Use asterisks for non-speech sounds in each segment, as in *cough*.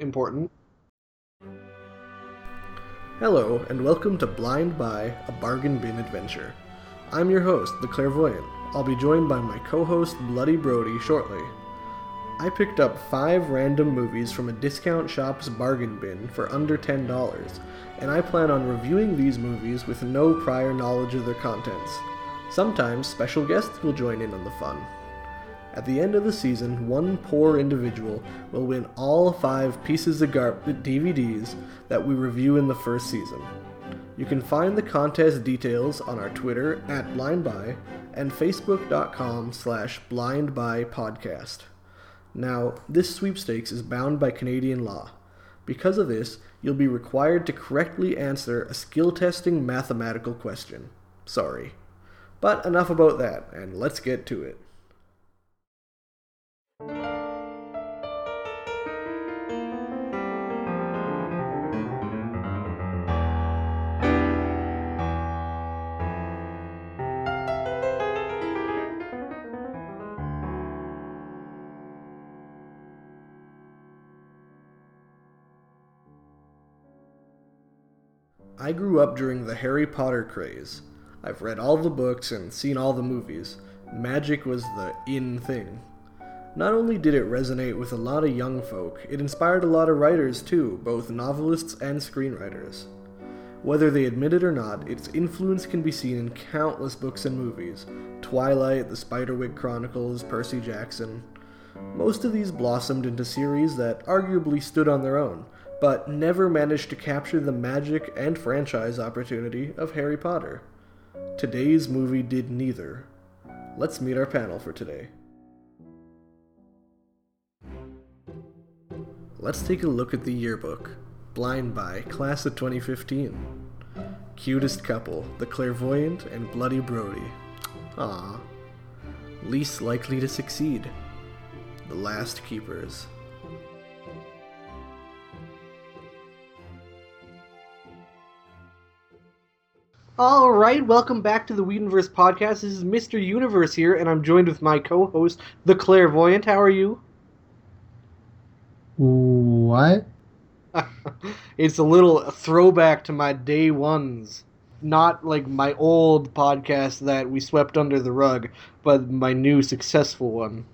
Important. Hello, and welcome to Blind Buy, a bargain bin adventure. I'm your host, the Clairvoyant. I'll be joined by my co host, Bloody Brody, shortly. I picked up five random movies from a discount shop's bargain bin for under $10, and I plan on reviewing these movies with no prior knowledge of their contents. Sometimes special guests will join in on the fun. At the end of the season, one poor individual will win all five pieces of gar- DVDs that we review in the first season. You can find the contest details on our Twitter at blindbuy and facebook.com slash blindbuypodcast. Now, this sweepstakes is bound by Canadian law. Because of this, you'll be required to correctly answer a skill testing mathematical question. Sorry. But enough about that, and let's get to it. I grew up during the Harry Potter craze. I've read all the books and seen all the movies. Magic was the in thing. Not only did it resonate with a lot of young folk, it inspired a lot of writers too, both novelists and screenwriters. Whether they admit it or not, its influence can be seen in countless books and movies Twilight, The Spiderwick Chronicles, Percy Jackson. Most of these blossomed into series that arguably stood on their own, but never managed to capture the magic and franchise opportunity of Harry Potter. Today's movie did neither. Let's meet our panel for today. Let's take a look at the yearbook. Blind Buy Class of 2015. Cutest couple, the Clairvoyant and Bloody Brody. Ah. Least likely to succeed, the Last Keepers. All right, welcome back to the Whedonverse podcast. This is Mr. Universe here, and I'm joined with my co-host, the Clairvoyant. How are you? What? *laughs* it's a little throwback to my day ones. Not like my old podcast that we swept under the rug, but my new successful one.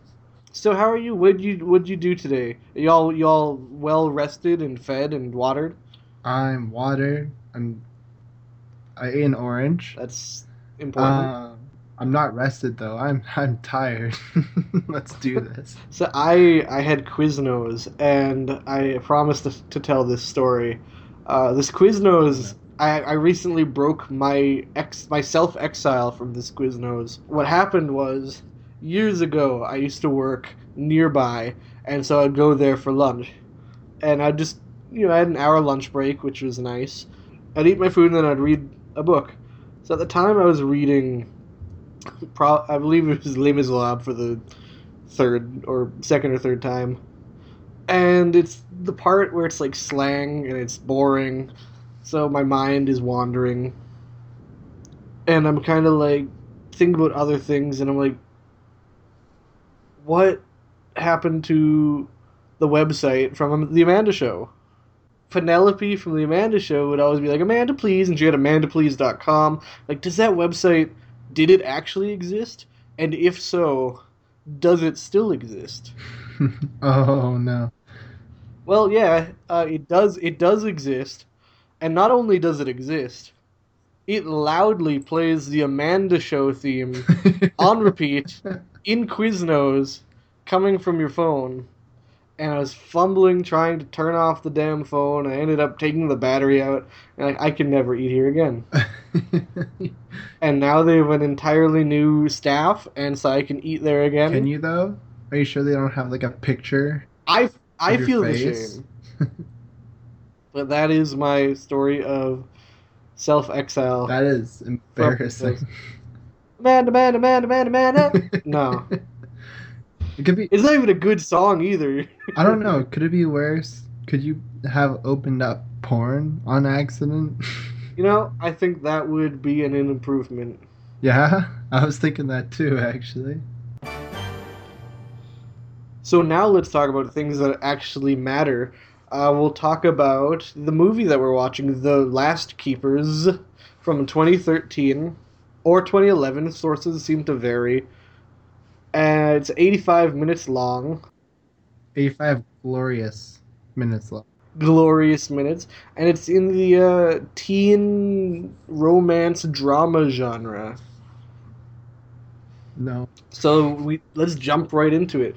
So how are you? What'd you what'd you do today? Y'all y'all well rested and fed and watered? I'm watered. I'm. I ate an orange. That's important. Uh, I'm not rested though. I'm *laughs* I'm tired. *laughs* Let's do *laughs* this. So I I had Quiznos and I promised to, to tell this story. Uh, this Quiznos I, I recently broke my ex my self exile from this Quiznos. What happened was years ago I used to work nearby and so I'd go there for lunch. And I'd just you know, I had an hour lunch break, which was nice. I'd eat my food and then I'd read a book. So at the time I was reading Pro- I believe it was Les Miserables for the third or second or third time, and it's the part where it's like slang and it's boring, so my mind is wandering, and I'm kind of like thinking about other things, and I'm like, what happened to the website from the Amanda Show? Penelope from the Amanda Show would always be like, Amanda, please, and she had amandaplease.com. Like, does that website did it actually exist? And if so, does it still exist? *laughs* oh no. Well, yeah, uh, it does. It does exist, and not only does it exist, it loudly plays the Amanda Show theme *laughs* on repeat in Quiznos, coming from your phone, and I was fumbling trying to turn off the damn phone. I ended up taking the battery out, and I, I can never eat here again. And now they have an entirely new staff, and so I can eat there again. Can you though? Are you sure they don't have like a picture? I I feel the face? shame. but that is my story of self exile. That is embarrassing. Amanda, Amanda, Amanda, Amanda, Amanda. no, It could be. it's not even a good song either. I don't know. *laughs* Could it be worse? Could you have opened up porn on accident? You know, I think that would be an improvement. yeah, *laughs* I was thinking that too, actually. So now let's talk about things that actually matter. Uh, we'll talk about the movie that we're watching, The Last Keepers, from 2013 or 2011. Sources seem to vary. And it's 85 minutes long, 85 glorious minutes long. glorious minutes, and it's in the uh, teen romance drama genre. No. So we let's jump right into it.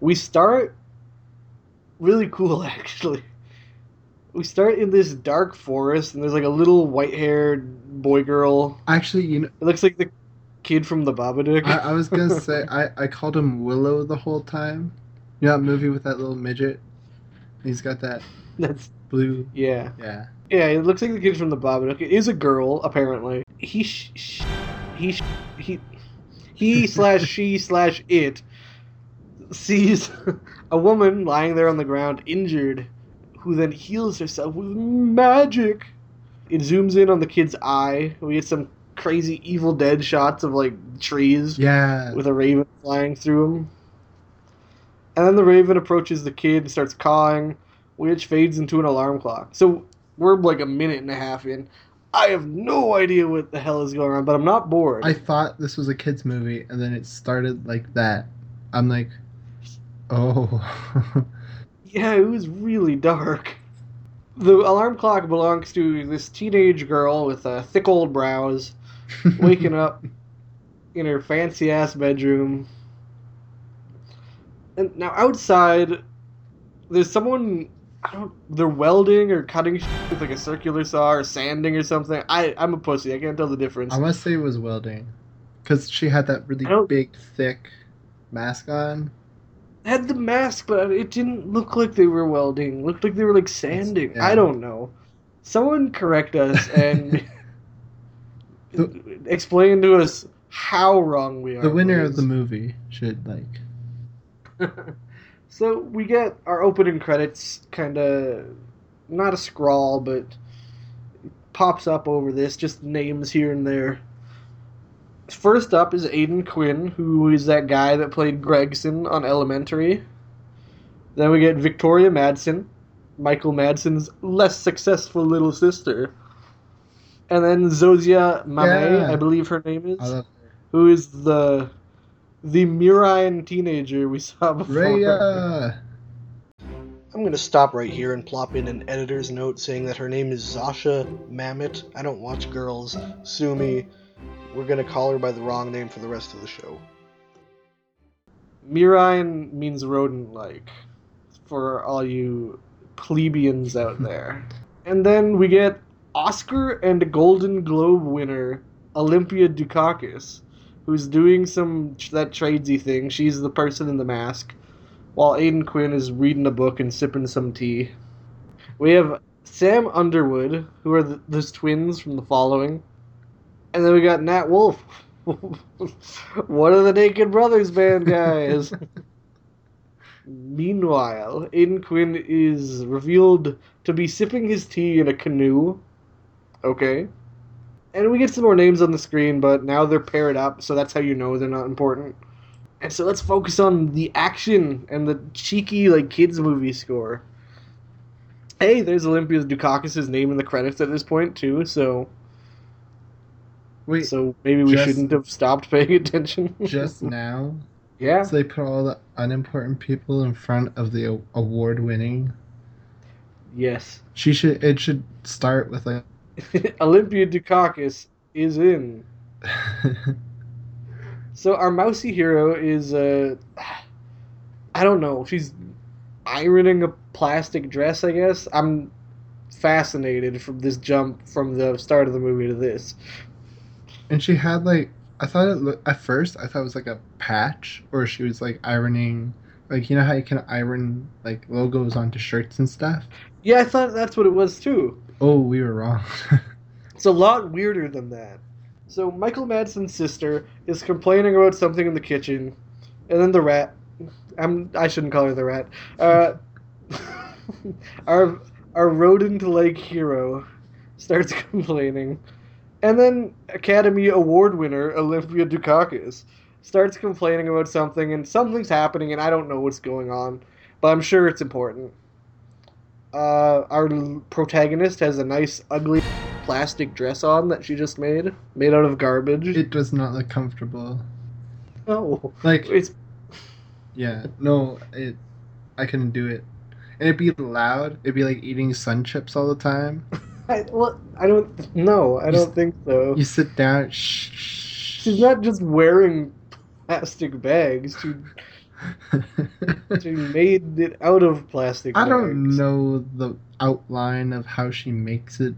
We start really cool *laughs* actually. We start in this dark forest and there's like a little white-haired boy girl. Actually, you know, It looks like the kid from the Babadook. I, I was gonna say *laughs* I, I called him Willow the whole time. You know that movie with that little midget? He's got that That's blue. yeah. Yeah. Yeah, it looks like the kid from the Babadook. It is a girl apparently. He sh- sh- he sh- he he *laughs* slash she slash it sees a woman lying there on the ground injured who then heals herself with magic it zooms in on the kid's eye we get some crazy evil dead shots of like trees Yeah. with a raven flying through them and then the raven approaches the kid and starts cawing which fades into an alarm clock so we're like a minute and a half in i have no idea what the hell is going on but i'm not bored I thought this was a kids movie, and then it started like that. I'm like, oh. *laughs* Yeah, it was really dark. The alarm clock belongs to this teenage girl with uh, thick old brows, *laughs* waking up in her fancy ass bedroom. And now outside, there's someone. I don't. They're welding or cutting with like a circular saw or sanding or something. I I'm a pussy. I can't tell the difference. I must say it was welding, because she had that really big, thick mask on. had the mask, but it didn't look like they were welding. It looked like they were like sanding. yeah. I don't know. Someone correct us and *laughs* The- explain to us how wrong we are. The winner of the movie should like. *laughs* so we get our opening credits, kind of not a scrawl, but pops up over this, just names here and there. First up is Aidan Quinn, who is that guy that played Gregson on Elementary. Then we get Victoria Madsen, Michael Madsen's less successful little sister. And then Zosia Mame, Yeah. I believe her name is, I who is the the Murian teenager we *laughs* saw before. Rhea. I'm going to stop right here and plop in an editor's note saying that her name is Zosia Mamet. I don't watch girls. Sue me. We're going to call her by the wrong name for the rest of the show. Murian means rodent like for all you plebeians out *laughs* there. and then we get Oscar and Golden Globe winner Olympia Dukakis, who's doing some that tradesy thing. She's the person in the mask, while Aidan Quinn is reading a book and sipping some tea. We have Sam Underwood, who are the, those twins from the following. And then we got Nat Wolff. *laughs* One of the Naked Brothers band guys. *laughs* Meanwhile, Aidan Quinn is revealed to be sipping his tea in a canoe. Okay. And we get some more names on the screen, but now they're paired up, so that's how you know they're not important. And so let's focus on the action and the cheeky, like, kids' movie score. Hey, there's Olympia Dukakis' name in the credits at this point, too, so Wait, so maybe we just- shouldn't have stopped paying *laughs* attention. just now? yeah. So they put all the unimportant people in front of the award winning. Yes. She should. It should start with like. *laughs* Olympia Dukakis is in. *laughs* So our mousy hero is uh I don't know. She's ironing a plastic dress. I guess I'm fascinated from this jump from the start of the movie to this. And she had like I thought it looked at first I thought it was like a patch or she was like ironing like you know how you can iron like logos onto shirts and stuff. Yeah, I thought that's what it was too. Oh, we were wrong. It's a lot weirder than that. So Michael Madsen's sister is complaining about something in the kitchen, and then the rat. I'm. I shouldn't call her the rat. Uh, *laughs* our our rodent-like hero starts *laughs* complaining, and then Academy Award winner Olympia Dukakis starts complaining about something, and something's happening, and I don't know what's going on, but I'm sure it's important. Uh, our protagonist has a nice, ugly plastic dress on that she just made, made out of garbage. it does not look comfortable. no, Like it's yeah, no, it I couldn't do it. And it'd be loud. It'd be like eating sun chips all the time. *laughs* I, well, I don't. No, I don't think so. You sit down. Shh. shh, She's not just wearing plastic bags. She *laughs* she made it out of plastic. I don't bags. know the outline of how she makes it,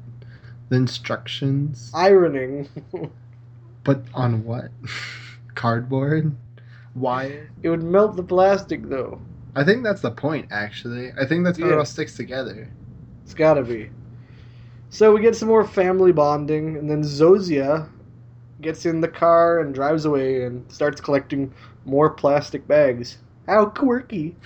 the instructions, Ironing. *laughs* but on what? *laughs* Cardboard? Wire? it would melt the plastic though. I think that's the point, actually. I think that's how it all sticks together. It's gotta be. So we get some more family bonding, and then Zosia gets in the car and drives away and starts collecting more plastic bags. How quirky.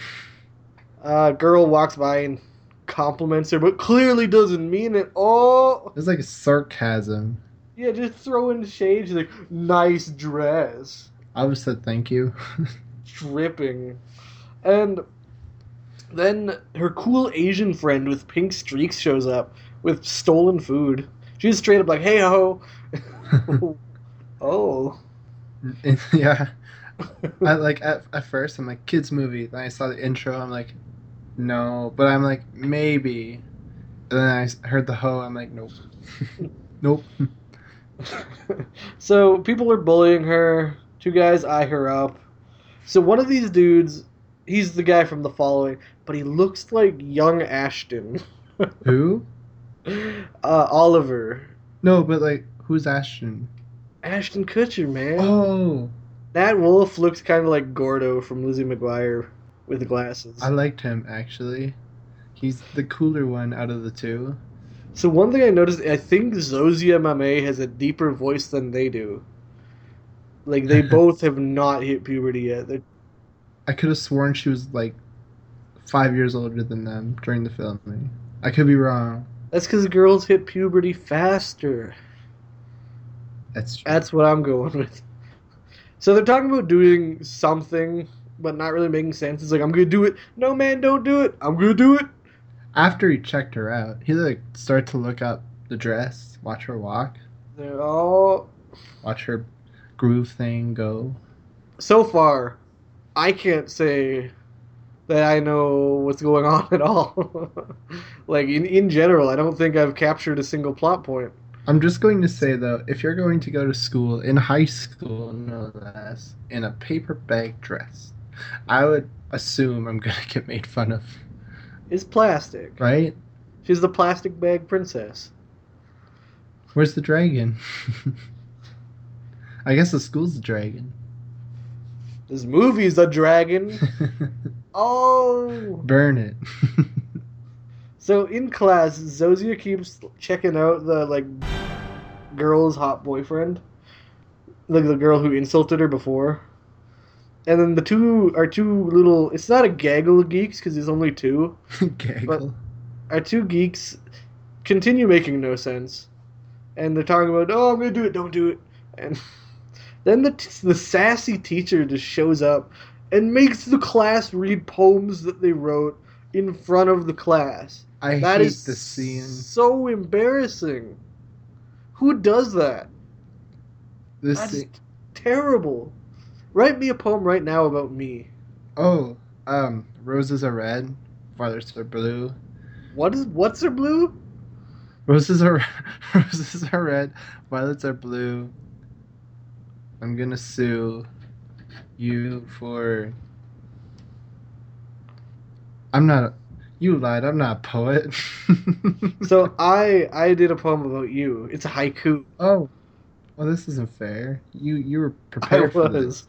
Uh, girl walks by and compliments her, but clearly doesn't mean it. Oh, It's like a sarcasm. yeah, just throwing shade. She's like, nice dress. I would said thank you. *laughs* dripping. And then her cool Asian friend with pink streaks shows up with stolen food. She's straight up like, hey ho. *laughs* *laughs* oh. yeah. *laughs* I like at, at first I'm like kids movie. Then I saw the intro. I'm like, no. But I'm like maybe. And then I heard the ho. I'm like nope, *laughs* nope. so people are bullying her. Two guys eye her up. So one of these dudes, he's the guy from the following, but he looks like young Ashton. *laughs* Who? uh, Oliver. No, but like who's Ashton? Ashton Kutcher, man. Oh, Nat Wolff looks kind of like Gordo from Lizzie McGuire with the glasses. I liked him actually. He's the cooler one out of the two. So one thing I noticed, I think Zosia Mame has a deeper voice than they do. Like they *laughs* both have not hit puberty yet. They're, I could have sworn she was like five years older than them during the filming. I could be wrong. that's because girls hit puberty faster. That's true. That's what I'm going with. So they're talking about doing something, but not really making sense. It's like I'm gonna do it. No man, don't do it. I'm gonna do it. After he checked her out, he like started to look up the dress, watch her walk, They're all watch her groove thing go. so far. I can't say that I know what's going *laughs* on at all. *laughs* like in in general, I don't think I've captured a single plot point. I'm just going to say though, if you're going to go to school in high school, no less, in a paper bag dress, I would assume I'm gonna get made fun of, It's plastic. right? She's the plastic bag princess. Where's the dragon? *laughs* I guess the school's the dragon. This movie's a dragon. *laughs* Oh. Burn it. *laughs* So in class, Zosia keeps checking out the like girl's hot boyfriend, like the girl who insulted her before. And then the two are two little. It's not a gaggle of geeks because there's only two. *laughs* Gaggle. Our two geeks continue making no sense, and they're talking about, "Oh, I'm gonna do it. Don't do it." And *laughs* then the the sassy teacher just shows up and makes the class read poems that they wrote in front of the class. I That hate is the scene. so embarrassing. Who does that? This That's scene. terrible. Write me a poem right now about me. Oh, um, roses are red, violets are blue. What is what's her blue? Roses are *laughs* roses are red, violets are blue. I'm gonna sue you for I'm not. You lied. I'm not a poet. *laughs* So I I did a poem about you. It's a haiku. oh, well, this isn't fair. You you were I prepared for this.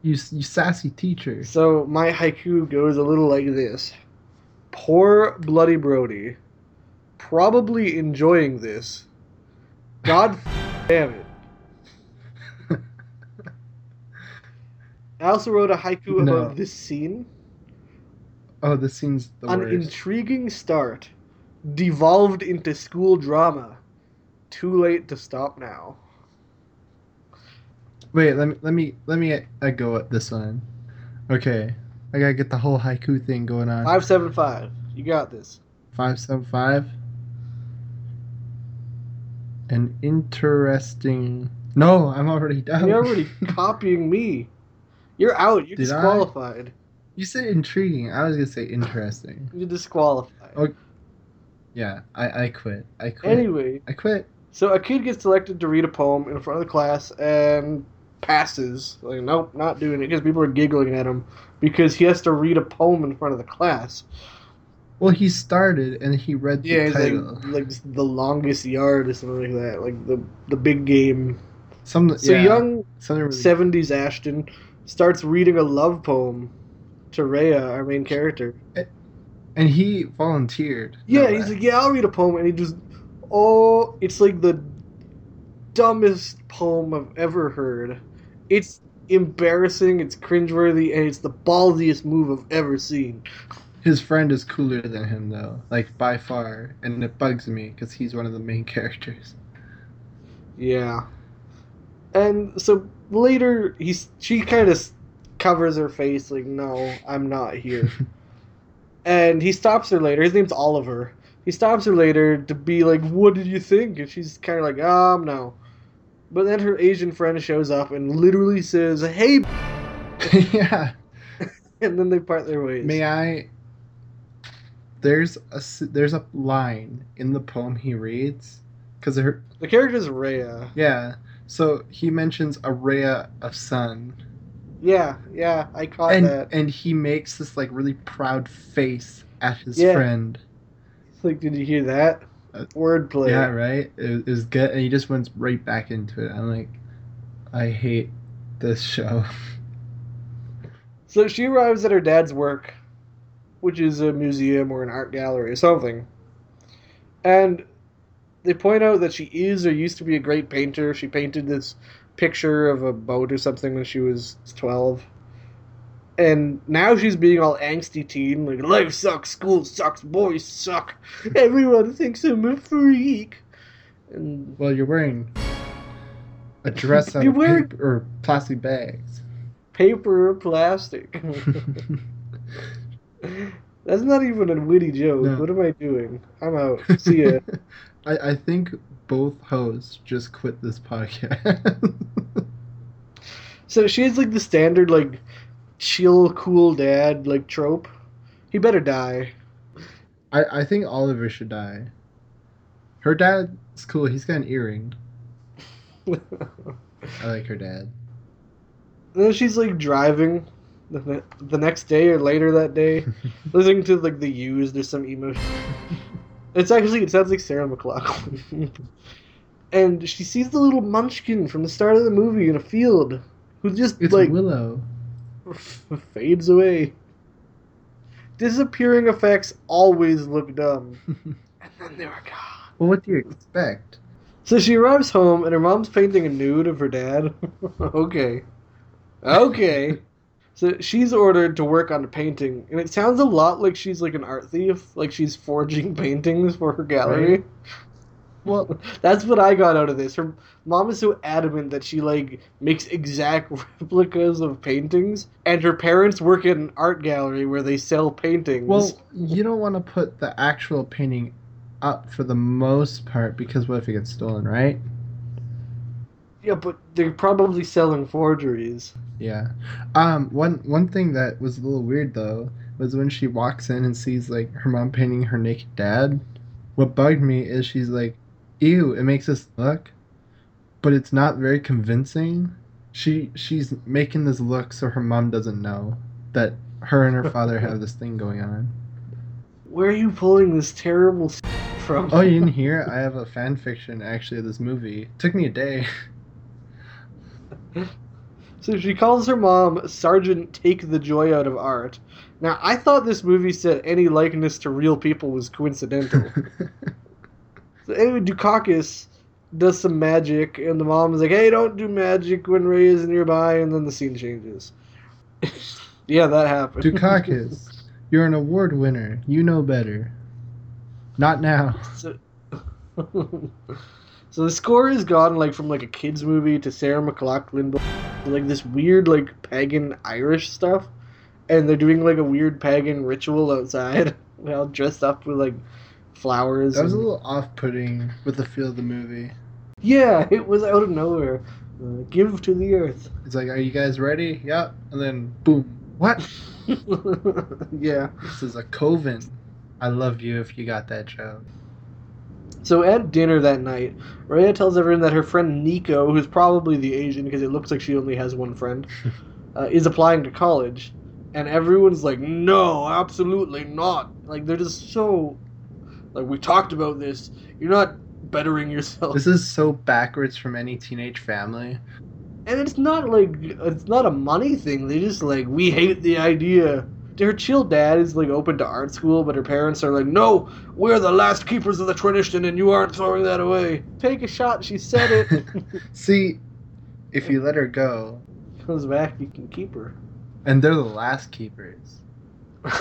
You you sassy teacher. So my haiku goes a little like this. Poor bloody Brody, probably enjoying this. God *laughs* damn it. *laughs* I also wrote a haiku No. about this scene. Oh, this scene's the An worst. intriguing start, devolved into school drama. Too late to stop now. Wait, let me let me let me go at this one. Okay, I gotta get the whole haiku thing going on. Five seven five. You got this. Five seven five. An interesting. No, I'm already done. You're already *laughs* copying me. You're out. You're Did I? You said intriguing. I was gonna say interesting. You're disqualified. Oh. Yeah, I I quit. I quit. Anyway, I quit. so a kid gets selected to read a poem in front of the class and passes. Like, nope, not doing it because people are giggling at him because he has to read a poem in front of the class. Well, he started and he read the Yeah, title. like like the longest yard or something like that. Like the the big game. Some So yeah, young something really- seventies Ashton starts reading a love poem to Rhea, our main character. and he volunteered. Yeah, he's uh, like, yeah, I'll read a poem, and he just, oh, it's like the dumbest poem I've ever heard. It's embarrassing, it's cringeworthy, and it's the ballsiest move I've ever seen. his friend is cooler than him though, like by far, and it bugs me because he's one of the main *laughs* characters. Yeah. And so later, he's she kind of covers her face, like, no, I'm not here. and he stops her later. His name's Oliver. He stops her later to be like, "What did you think?" And she's kind of like, "Um, no." But then her Asian friend shows up and literally says, "Hey," *laughs* yeah. *laughs* and then they part their ways. May I? There's a, there's a line in the poem he reads, because her The character's Rhea. yeah. So he mentions a ray of sun, Yeah, yeah, I caught and that. and he makes this like really proud face at his Yeah. friend. It's like, did you hear that? Uh, Wordplay. Yeah, right. It, it was good, and he just went right back into it. I'm like, I hate this show. So she arrives at her dad's work, which is a museum or an art gallery or something. And they point out that she is or used to be a great painter. She painted this picture of a boat or something when she was 12. And now she's being all angsty teen, like, life sucks, school sucks, boys suck, everyone thinks I'm a freak. And Well, you're wearing a dress out *laughs* of wearing- paper or plastic bags. paper or plastic. *laughs* That's not even a witty joke. No. What am I doing? I'm out. *laughs* See ya. I, I think both hosts just quit this podcast. *laughs* So she has like the standard like chill, cool dad like trope. He better die. I, I think Oliver should die. Her dad's cool. He's got an earring. I like her dad. And then she's like driving the, ne- the next day or later that day, *laughs* listening to like the used or some emo. *laughs* It's actually it sounds like Sarah McLachlan. and she sees the little munchkin from the start of the movie in a field, who just It's like Willow. fades away. Disappearing effects always look dumb, *laughs* and then they were gone. Well, what do you expect? So she arrives home and her mom's painting a nude of her dad. *laughs* okay. Okay. So she's ordered to work on a painting, and it sounds a lot like she's like an art thief, like she's forging *laughs* paintings for her gallery. Right. Well, *laughs* That's what I got out of this. Her mom is so adamant that she like makes exact *laughs* replicas of paintings, and her parents work at an art gallery where they sell paintings. well, you don't want to put the actual painting up for the most part because what if it gets stolen, right? Yeah, but they're probably selling forgeries. Yeah. Um. One one thing that was a little weird though was when she walks in and sees like her mom painting her naked dad. What bugged me is she's like, "Ew!" It makes us look, but it's not very convincing. She she's making this look so her mom doesn't know that her and her father have this thing going on. Where are you pulling this terrible s- from? Oh, you didn't *laughs* hear? I have a fan fiction actually of this movie. It took me a day. *laughs* *laughs* So she calls her mom Sergeant Take the Joy Out of Art. Now, I thought this movie said any likeness to real people was coincidental. *laughs* so anyway, Dukakis does some magic, and the mom is like, hey, don't do magic when Ray is nearby, and then the scene changes. *laughs* yeah, that happened. Dukakis, you're an award winner. You know better. Not now. So, so the score has gone like from like a kids movie to Sarah McLachlan, like this weird like pagan Irish stuff, and they're doing like a weird pagan ritual outside, *laughs* all dressed up with like flowers. That was a little off-putting with the feel of the movie. yeah, *laughs* it was out of nowhere. Uh, give to the earth. It's like, are you guys ready? Yep. And then, boom. What? *laughs* yeah. This is a coven. I love you if you got that joke. So at dinner that night, Rhea tells everyone that her friend Nico, who's probably the Asian because it looks like she only has one friend, *laughs* uh, is applying to college, and everyone's like, "No, absolutely not!" Like they're just so, like we talked about this. You're not bettering yourself, This is so backwards from any teenage family. and it's not like it's not a money thing. They just like we hate the idea. Her chill dad is like open to art school, but her parents are like, "No, we're the last keepers of the tradition, and you aren't throwing that away. Take a shot." She said it. *laughs* See, if you let her go, comes back, you can keep her. and they're the last keepers. *laughs*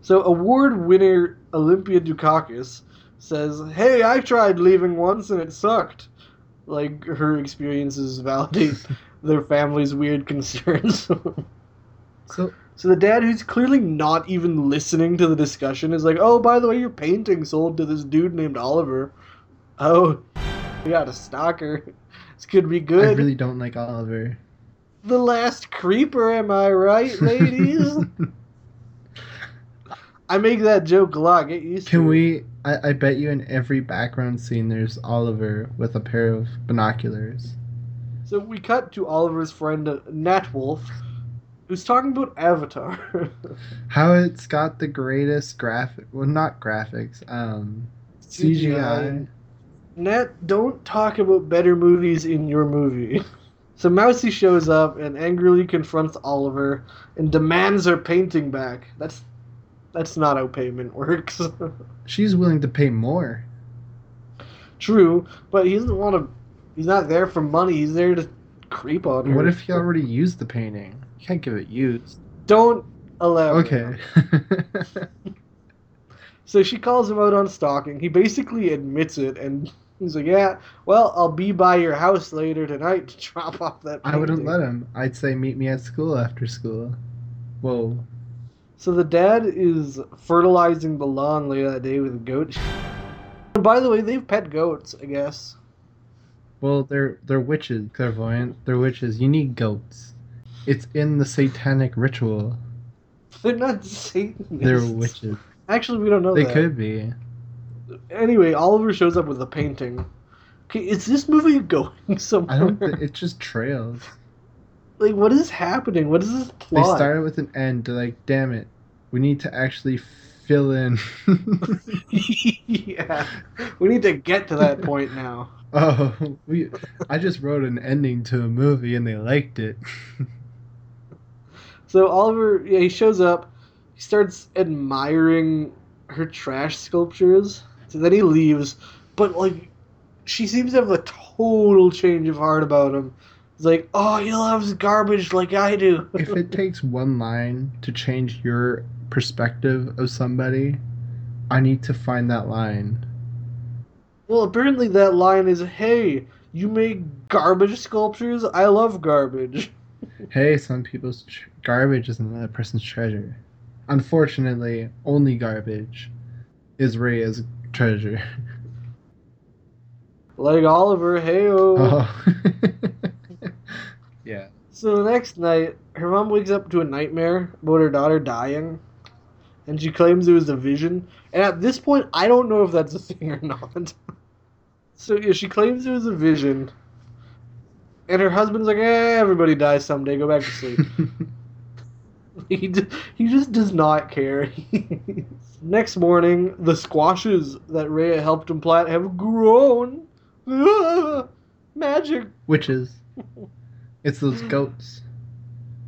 so, award winner Olympia Dukakis says, Hey, I tried leaving once and it sucked. Like, her experiences validate *laughs* their family's weird concerns. So, so, the dad, who's clearly not even listening to the discussion, is like, Oh, by the way, your painting sold to this dude named Oliver. Oh, we got a stalker. *laughs* This could be good. I really don't like Oliver. The last creeper, am I right, ladies? *laughs* I make that joke a lot. Get used Can to we? I, I bet you in every background scene there's Oliver with a pair of binoculars. So we cut to Oliver's friend Nat Wolff, who's talking about Avatar. *laughs* How it's got the greatest graphic, well, not graphics, um, CGI. Nat, don't talk about better movies in your movie. *laughs* So Mousy shows up and angrily confronts Oliver and demands her painting back. That's that's not how payment *laughs* works. She's willing to pay more. True, but he doesn't want to. He's not there for money. He's there to creep on her. What if he already used the painting? Can't give it used. Don't allow. Okay. *laughs* So she calls him out on stalking. He basically admits it, and he's like, "Yeah, well, I'll be by your house later tonight to *laughs* drop off that." I wouldn't let him. I'd say meet me at school after school. Whoa. So the dad is fertilizing the lawn later that day with a goat. And by the way, they've pet goats, I guess. Well, they're they're witches, clairvoyant. They're witches. You need goats. It's in the satanic ritual. They're not Satanists. They're witches. Actually, we don't know They that. could be. Anyway, Oliver shows up with a painting. Okay, is this movie going somewhere? *laughs* I don't. Th- it just trails. like, what is happening? What is this plot? They started with an end. They're like, damn it, we need to actually fill in. *laughs* yeah, we need to get to that point now. *laughs* oh, we. I just wrote an ending to a movie and they liked it. So Oliver, yeah, he shows up. He starts admiring her trash sculptures. So then he leaves, but like, she seems to have a total change of heart about him. It's like, oh, he loves garbage like I do. *laughs* if it takes one line to change your perspective of somebody, I need to find that line. well, apparently that line is, hey, you make garbage sculptures. I love garbage. *laughs* Hey, some people's tr- garbage is another person's treasure. Unfortunately, only garbage is Rhea's treasure. *laughs* Like Oliver, hey Oh. *laughs* yeah. So the next night, her mom wakes up to a nightmare about her daughter dying, and she claims it was a vision. And at this point, I don't know if that's a thing or not. *laughs* so yeah, she claims it was a vision, and her husband's like, "Eh, everybody dies someday. Go back to *laughs* sleep." He d- he just does not care. *laughs* Next morning, the squashes that Rhea helped him plant have grown. Ah, *laughs* magic. Witches. It's those goats.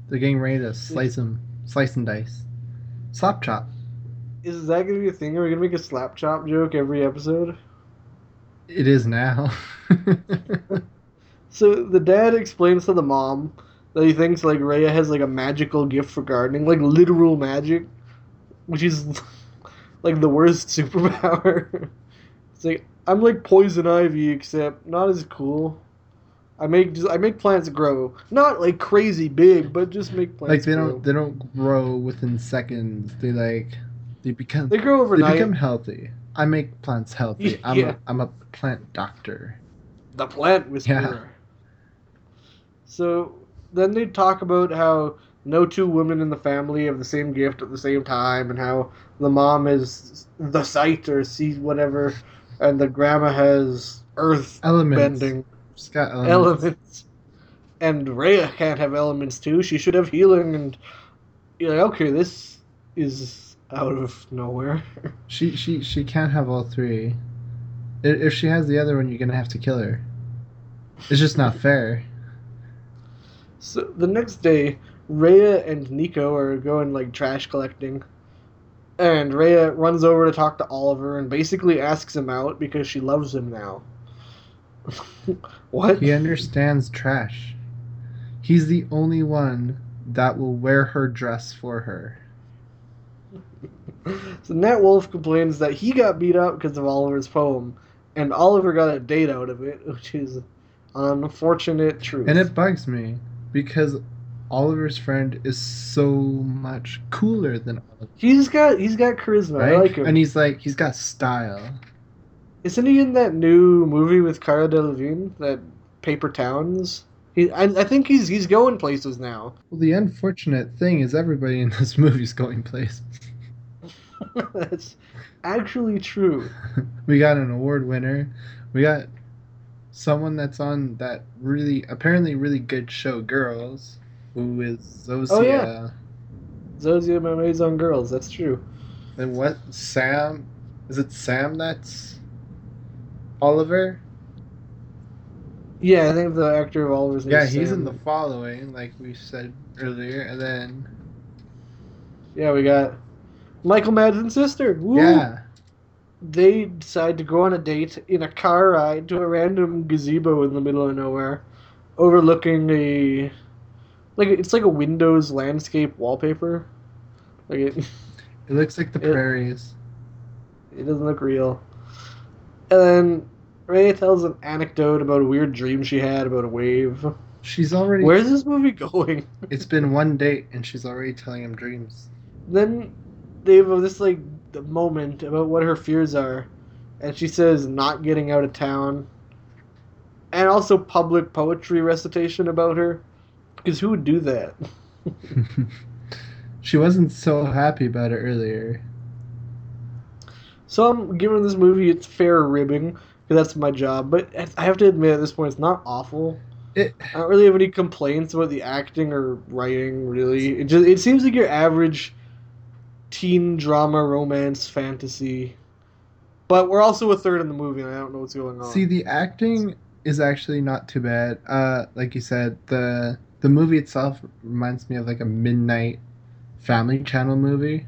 They're getting ready to slice them, slice and dice. Slap chop. Is that gonna be a thing? Are we gonna make a slap chop joke every episode? It is now. So the dad explains to the mom that he thinks like Rhea has like a magical gift for gardening, like literal magic, which is *laughs* like the worst *laughs* superpower. it's like I'm like poison ivy, except not as cool. I make just I make plants grow, not like crazy big, but just make plants. like they grow. don't they don't grow within seconds. They like they become They grow they overnight. become healthy. I make plants healthy. *laughs* I'm Yeah. a, I'm a plant doctor. the plant whisperer. So then they talk about how no two women in the family have the same gift at the same time, and how the mom is the sight or see whatever, and the grandma has earth Elements. bending elements. elements. And Rhea can't have elements too. She should have healing, and you're like, okay, this is out of nowhere. *laughs* She she she can't have all three. If she has the other one, you're gonna have to kill her. It's just not fair. So the next day, Rhea and Nico are going like trash collecting. And Rhea runs over to talk to Oliver and basically asks him out because she loves him now. *laughs* what? He understands trash. He's the only one that will wear her dress for her. *laughs* So Nat Wolff complains that he got beat up because of Oliver's poem, and Oliver got a date out of it, which is an unfortunate truth. And it bugs me because Oliver's friend is so much cooler than Oliver, he's got he's got charisma. right? I like him. And he's like he's got style. Isn't he in that new movie with Cara Delevingne, that Paper Towns? He, I, I think he's he's going places now. Well, the unfortunate thing is everybody in this movie's going places. *laughs* That's actually true. *laughs* we got an award winner. We got someone that's on that really apparently really good show Girls, who is Zosia. Oh, yeah. Zosia Mermaids on Girls. That's true. And what Sam? Is it Sam that's Oliver? Yeah, I think the actor of Oliver's name Yeah, he's Sam. in the following, like we said earlier, and then Yeah, we got Michael Madsen's sister. Woo! yeah, They decide to go on a date in a car ride to a random gazebo in the middle of nowhere, overlooking a like it's like a Windows landscape wallpaper. Like it. *laughs* it looks like the It- prairies. It doesn't look real. And then Ray tells an anecdote about a weird dream she had about a wave. She's already. Where's this movie going? It's been one date, and she's already telling him dreams. Then they have this like the moment about what her fears are, and she says not getting out of town, and also public poetry recitation about her, because who would do that? *laughs* she wasn't so happy about it earlier. So I'm giving this movie its fair ribbing because that's my job. But I have to admit at this point it's not awful. It I don't really have any complaints about the acting or writing. Really, it just it seems like your average teen drama, romance, fantasy. But we're also a third in the movie, and I don't know what's going on. See, the acting is actually not too bad. Uh, like you said, the the movie itself reminds me of like a midnight Family Channel movie.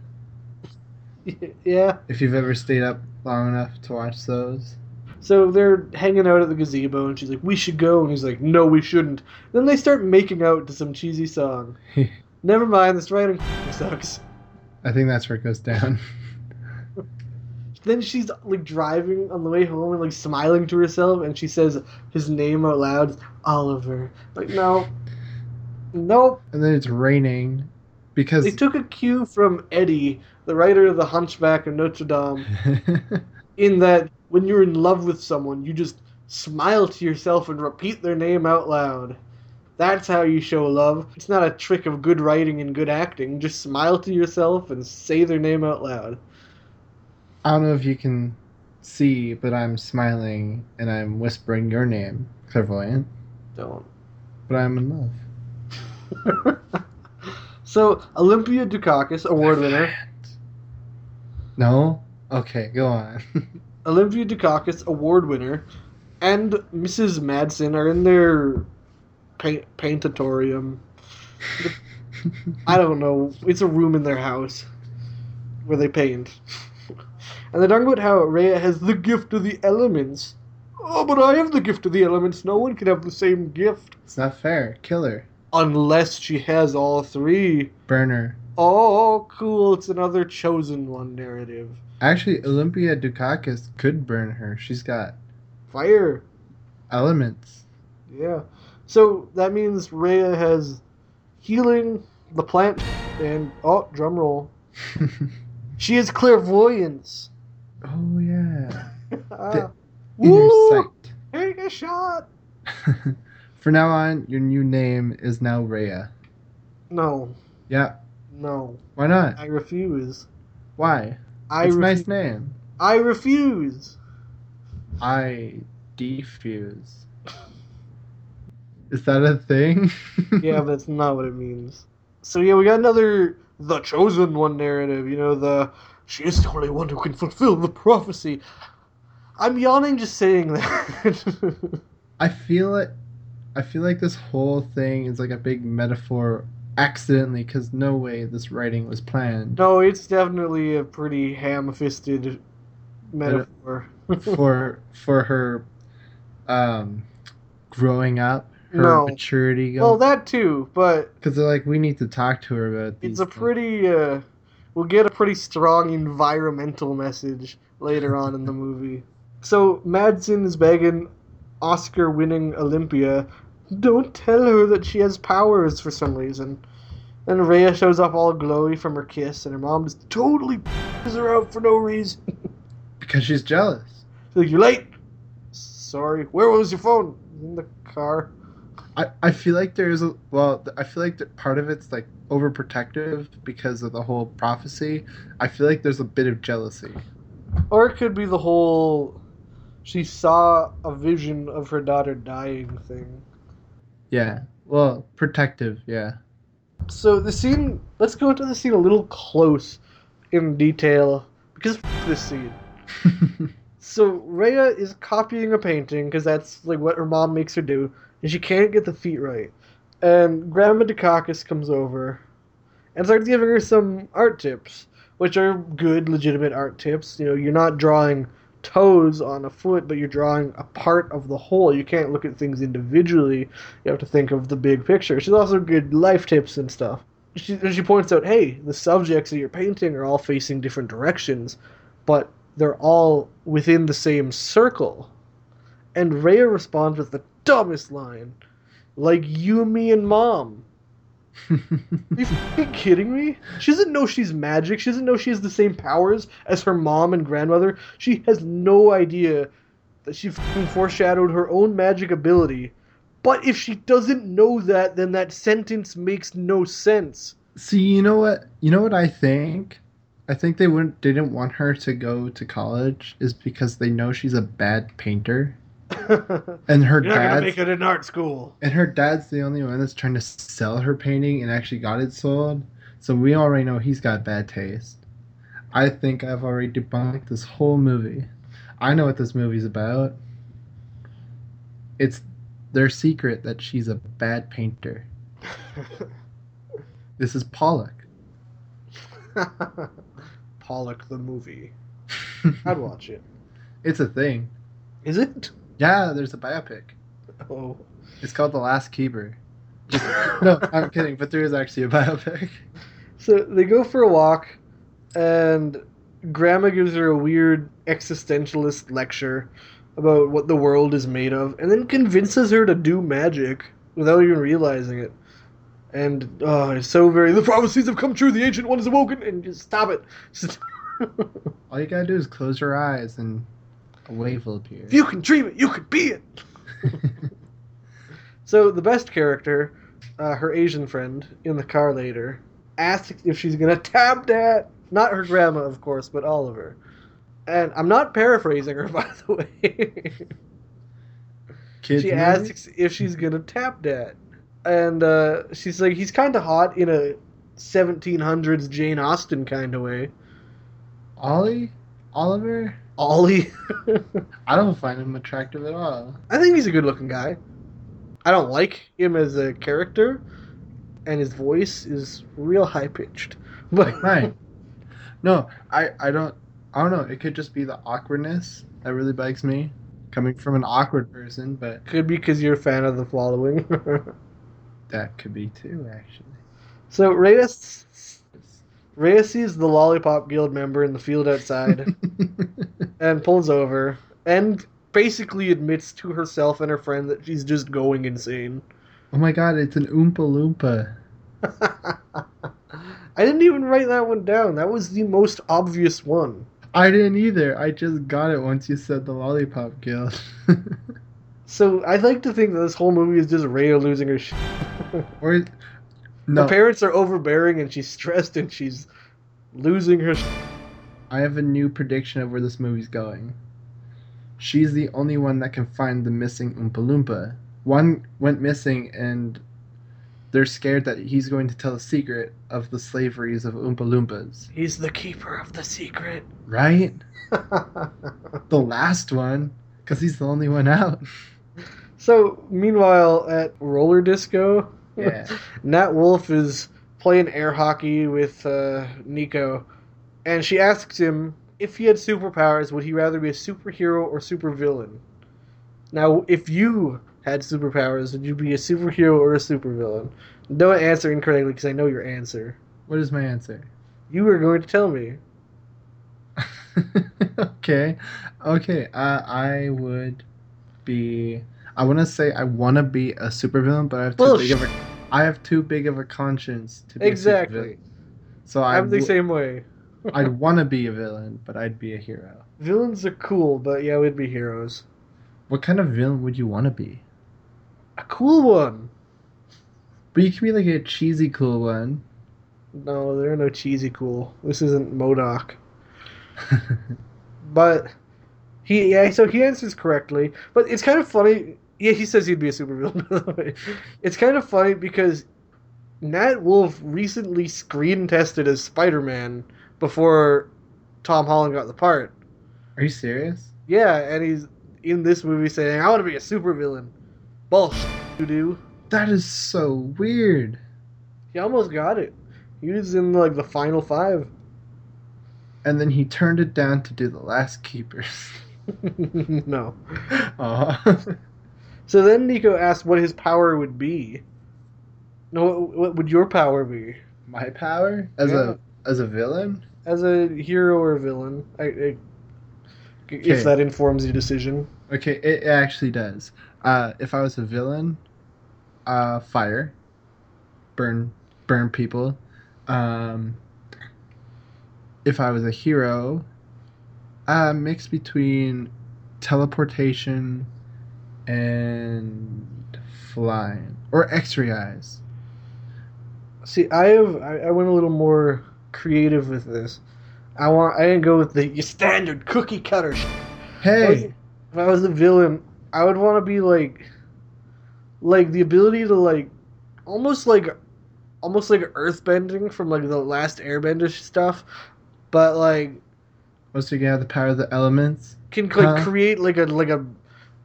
*laughs* yeah. If you've ever stayed up long enough to watch those, So they're hanging out at the gazebo, and she's like, "We should go," and he's like, "No, we shouldn't." Then they start making out to some cheesy song. *laughs* Never mind, this writing *laughs* sucks. I think that's where it goes down. *laughs* Then she's like driving on the way home and like smiling to herself, and she says his name out loud, Oliver. Like, no, nope. and then it's raining because They took a cue from Eddie, the writer of The Hunchback of Notre Dame, *laughs* in that when you're in love with someone, you just smile to yourself and repeat their name out loud. That's how you show love. It's not a trick of good writing and good acting. Just smile to yourself and say their name out loud. I don't know if you can see, but I'm smiling and I'm whispering your name, clairvoyant. Don't. But I'm in love. *laughs* So Olympia Dukakis, award winner. No? Okay, go on. *laughs* Olympia Dukakis, award winner, and Mrs. Madsen are in their paint paintatorium. I don't know. It's a room in their house where they paint. And they're talking about how Rhea has the gift of the elements. Oh, but I have the gift of the elements. No one can have the same gift. it's not fair. Kill her. Unless she has all three. Burn her. Oh, cool. It's another chosen one narrative. Actually, Olympia Dukakis could burn her. She's got Fire. elements. Yeah. So that means Rhea has healing, the plant, and oh, drum roll. *laughs* She has clairvoyance. oh, yeah. *laughs* Ah. Inner Woo! sight. Take a shot. *laughs* For now on, your new name is now Rhea. No, Yeah. no. Why not? I refuse. Why? I it's a refu- nice name. I refuse. I defuse. Is that a thing? *laughs* yeah, but that's not what it means. So yeah, we got another the chosen one narrative. You know, the she is the only one who can fulfill the prophecy. I'm yawning just saying that. *laughs* I feel it. I feel like this whole thing is like a big metaphor accidentally because no way this writing was planned no, it's definitely a pretty ham-fisted metaphor. for for her um growing up her No. maturity well, that too, but because they're like we need to talk to her about it's a things." pretty. Uh, we'll get a pretty strong environmental message later on in the movie. So Madsen is begging Oscar-winning Olympia, don't tell her that she has powers for some reason. And Rhea shows up all glowy from her kiss, and her mom just totally pisses *laughs* her out for no reason. *laughs* because she's jealous She's like, "You're late." Sorry. Where was your phone? In the car. I, I feel like there's a well I feel like part of it's like overprotective because of the whole prophecy. I feel like there's a bit of jealousy. Or it could be the whole she saw a vision of her daughter dying thing. Yeah. Well, protective, yeah. So the scene let's go into the scene a little close in detail because f- this scene. *laughs* So Rhea is copying a painting because that's like what her mom makes her do, and she can't get the feet right. And Grandma Dukakis comes over and starts giving her some art tips, which are good, legitimate art tips. You know, you're not drawing toes on a foot, but you're drawing a part of the whole. You can't look at things individually. You have to think of the big picture. She's also good life tips and stuff. She, she points out, hey, the subjects that you're painting are all facing different directions, but they're all within the same circle. And Rhea responds with the dumbest line, like you, me, and mom. *laughs* Are you kidding me? She doesn't know she's magic. She doesn't know she has the same powers as her mom and grandmother. She has no idea that she foreshadowed her own magic ability. But if she doesn't know that, then that sentence makes no sense. See, you know what? You know what I think? I think they wouldn't didn't want her to go to college is because they know she's a bad painter. *laughs* And her You're not make it in art school. and her dad's the only one that's trying to sell her painting and actually got it sold. So we already know he's got bad taste. I think I've already debunked this whole movie. I know what this movie's about. It's their secret that she's a bad painter. *laughs* This is Pollock. *laughs* Pollock the movie. I'd watch it. it's a thing. Is it? Yeah, there's a biopic. Oh. It's called The Last Keeper. Just, *laughs* no, I'm kidding, but there is actually a biopic. So they go for a walk, and Grandma gives her a weird existentialist lecture about what the world is made of, and then convinces her to do magic without even realizing it. And oh, it's so very. The prophecies have come true. The ancient one is awoken, and just stop it. *laughs* All you gotta do is close your eyes and a wave will appear. if you can dream it, you can be it. *laughs* So the best character, uh, her Asian friend in the car later, asks if she's gonna tap that. Not her grandma, of course, but Oliver. And I'm not paraphrasing her, *laughs* by the way. Kids she movie? asks if she's gonna tap dad, and uh, she's like, he's kind of hot in a 1700s Jane Austen kind of way. Ollie, Oliver. Ollie. *laughs* I don't find him attractive at all. I think he's a good looking guy. I don't like him as a character, and his voice is real high pitched. *laughs* But Right. No, I I don't I don't know. It could just be the awkwardness that really bugs me, coming from an awkward person. But could be because you're a fan of the following. *laughs* that could be too, actually. so Reyes, Reyes sees the Lollipop Guild member in the field outside *laughs* and pulls over and basically admits to herself and her friend that she's just going insane. oh my god, it's an Oompa Loompa. *laughs* I didn't even write that one down. That was the most obvious one. I didn't either. I just got it once you said the Lollipop Guild. *laughs* So I'd like to think that this whole movie is just Rhea losing her shit. or no, Her parents are overbearing and she's *laughs* stressed and she's losing her shit. I have a new prediction of where this movie's going. She's the only one that can find the missing Oompa Loompa. One went missing, and they're scared that he's going to tell a secret of the slaveries of Oompa Loompas. He's the keeper of the secret. Right? *laughs* The last one, because he's the only one out. so, meanwhile, at roller disco, Yeah. *laughs* Nat Wolff is playing air hockey with uh, Nico, and she asks him if he had superpowers, would he rather be a superhero or supervillain? Now, if you had superpowers, would you be a superhero or a supervillain? Don't answer incorrectly because I know your answer. What is my answer? You were going to tell me. *laughs* okay. Okay. Uh, I would be. I want to say I want to be a supervillain, but I have too Well, big of a. I have too big of a conscience to be Exactly. a. So I I'm the w- same way. *laughs* I'd *laughs* want to be a villain, but I'd be a hero. Villains are cool, but yeah, we'd be heroes. What kind of villain would you want to be? A cool one. But you can be like a cheesy cool one. No, there are no cheesy cool. This isn't MODOK. *laughs* But he yeah, so he answers correctly. But it's kind of funny. Yeah, he says he'd be a supervillain. *laughs* By the way, it's kind of funny because Nat Wolff recently screen tested as Spider-Man before Tom Holland got the part. Are you serious? Yeah, and he's in this movie saying, "I want to be a supervillain." Bullshit, you do. That is so weird. He almost got it. He was in like the final five. And then he turned it down to do the last keepers. *laughs* no. *laughs* Aw. So then Nico asked what his power would be. No, what, what would your power be My power as Yeah. a as a villain? as a hero or villain? I, I, Okay. If that informs your decision. Okay, it, it actually does. Uh, if I was a villain, uh, fire, burn, burn people. Um, if I was a hero, uh, mix between teleportation and flying or X-ray eyes. See, I have I, I went a little more creative with this. I want I didn't go with the your standard cookie cutter. Sh- Hey, if I was a villain, I would want to be like, like the ability to like, almost like, almost like earthbending from like the last Airbender stuff, but like once you have the power of the elements. can like Huh? create like a like a,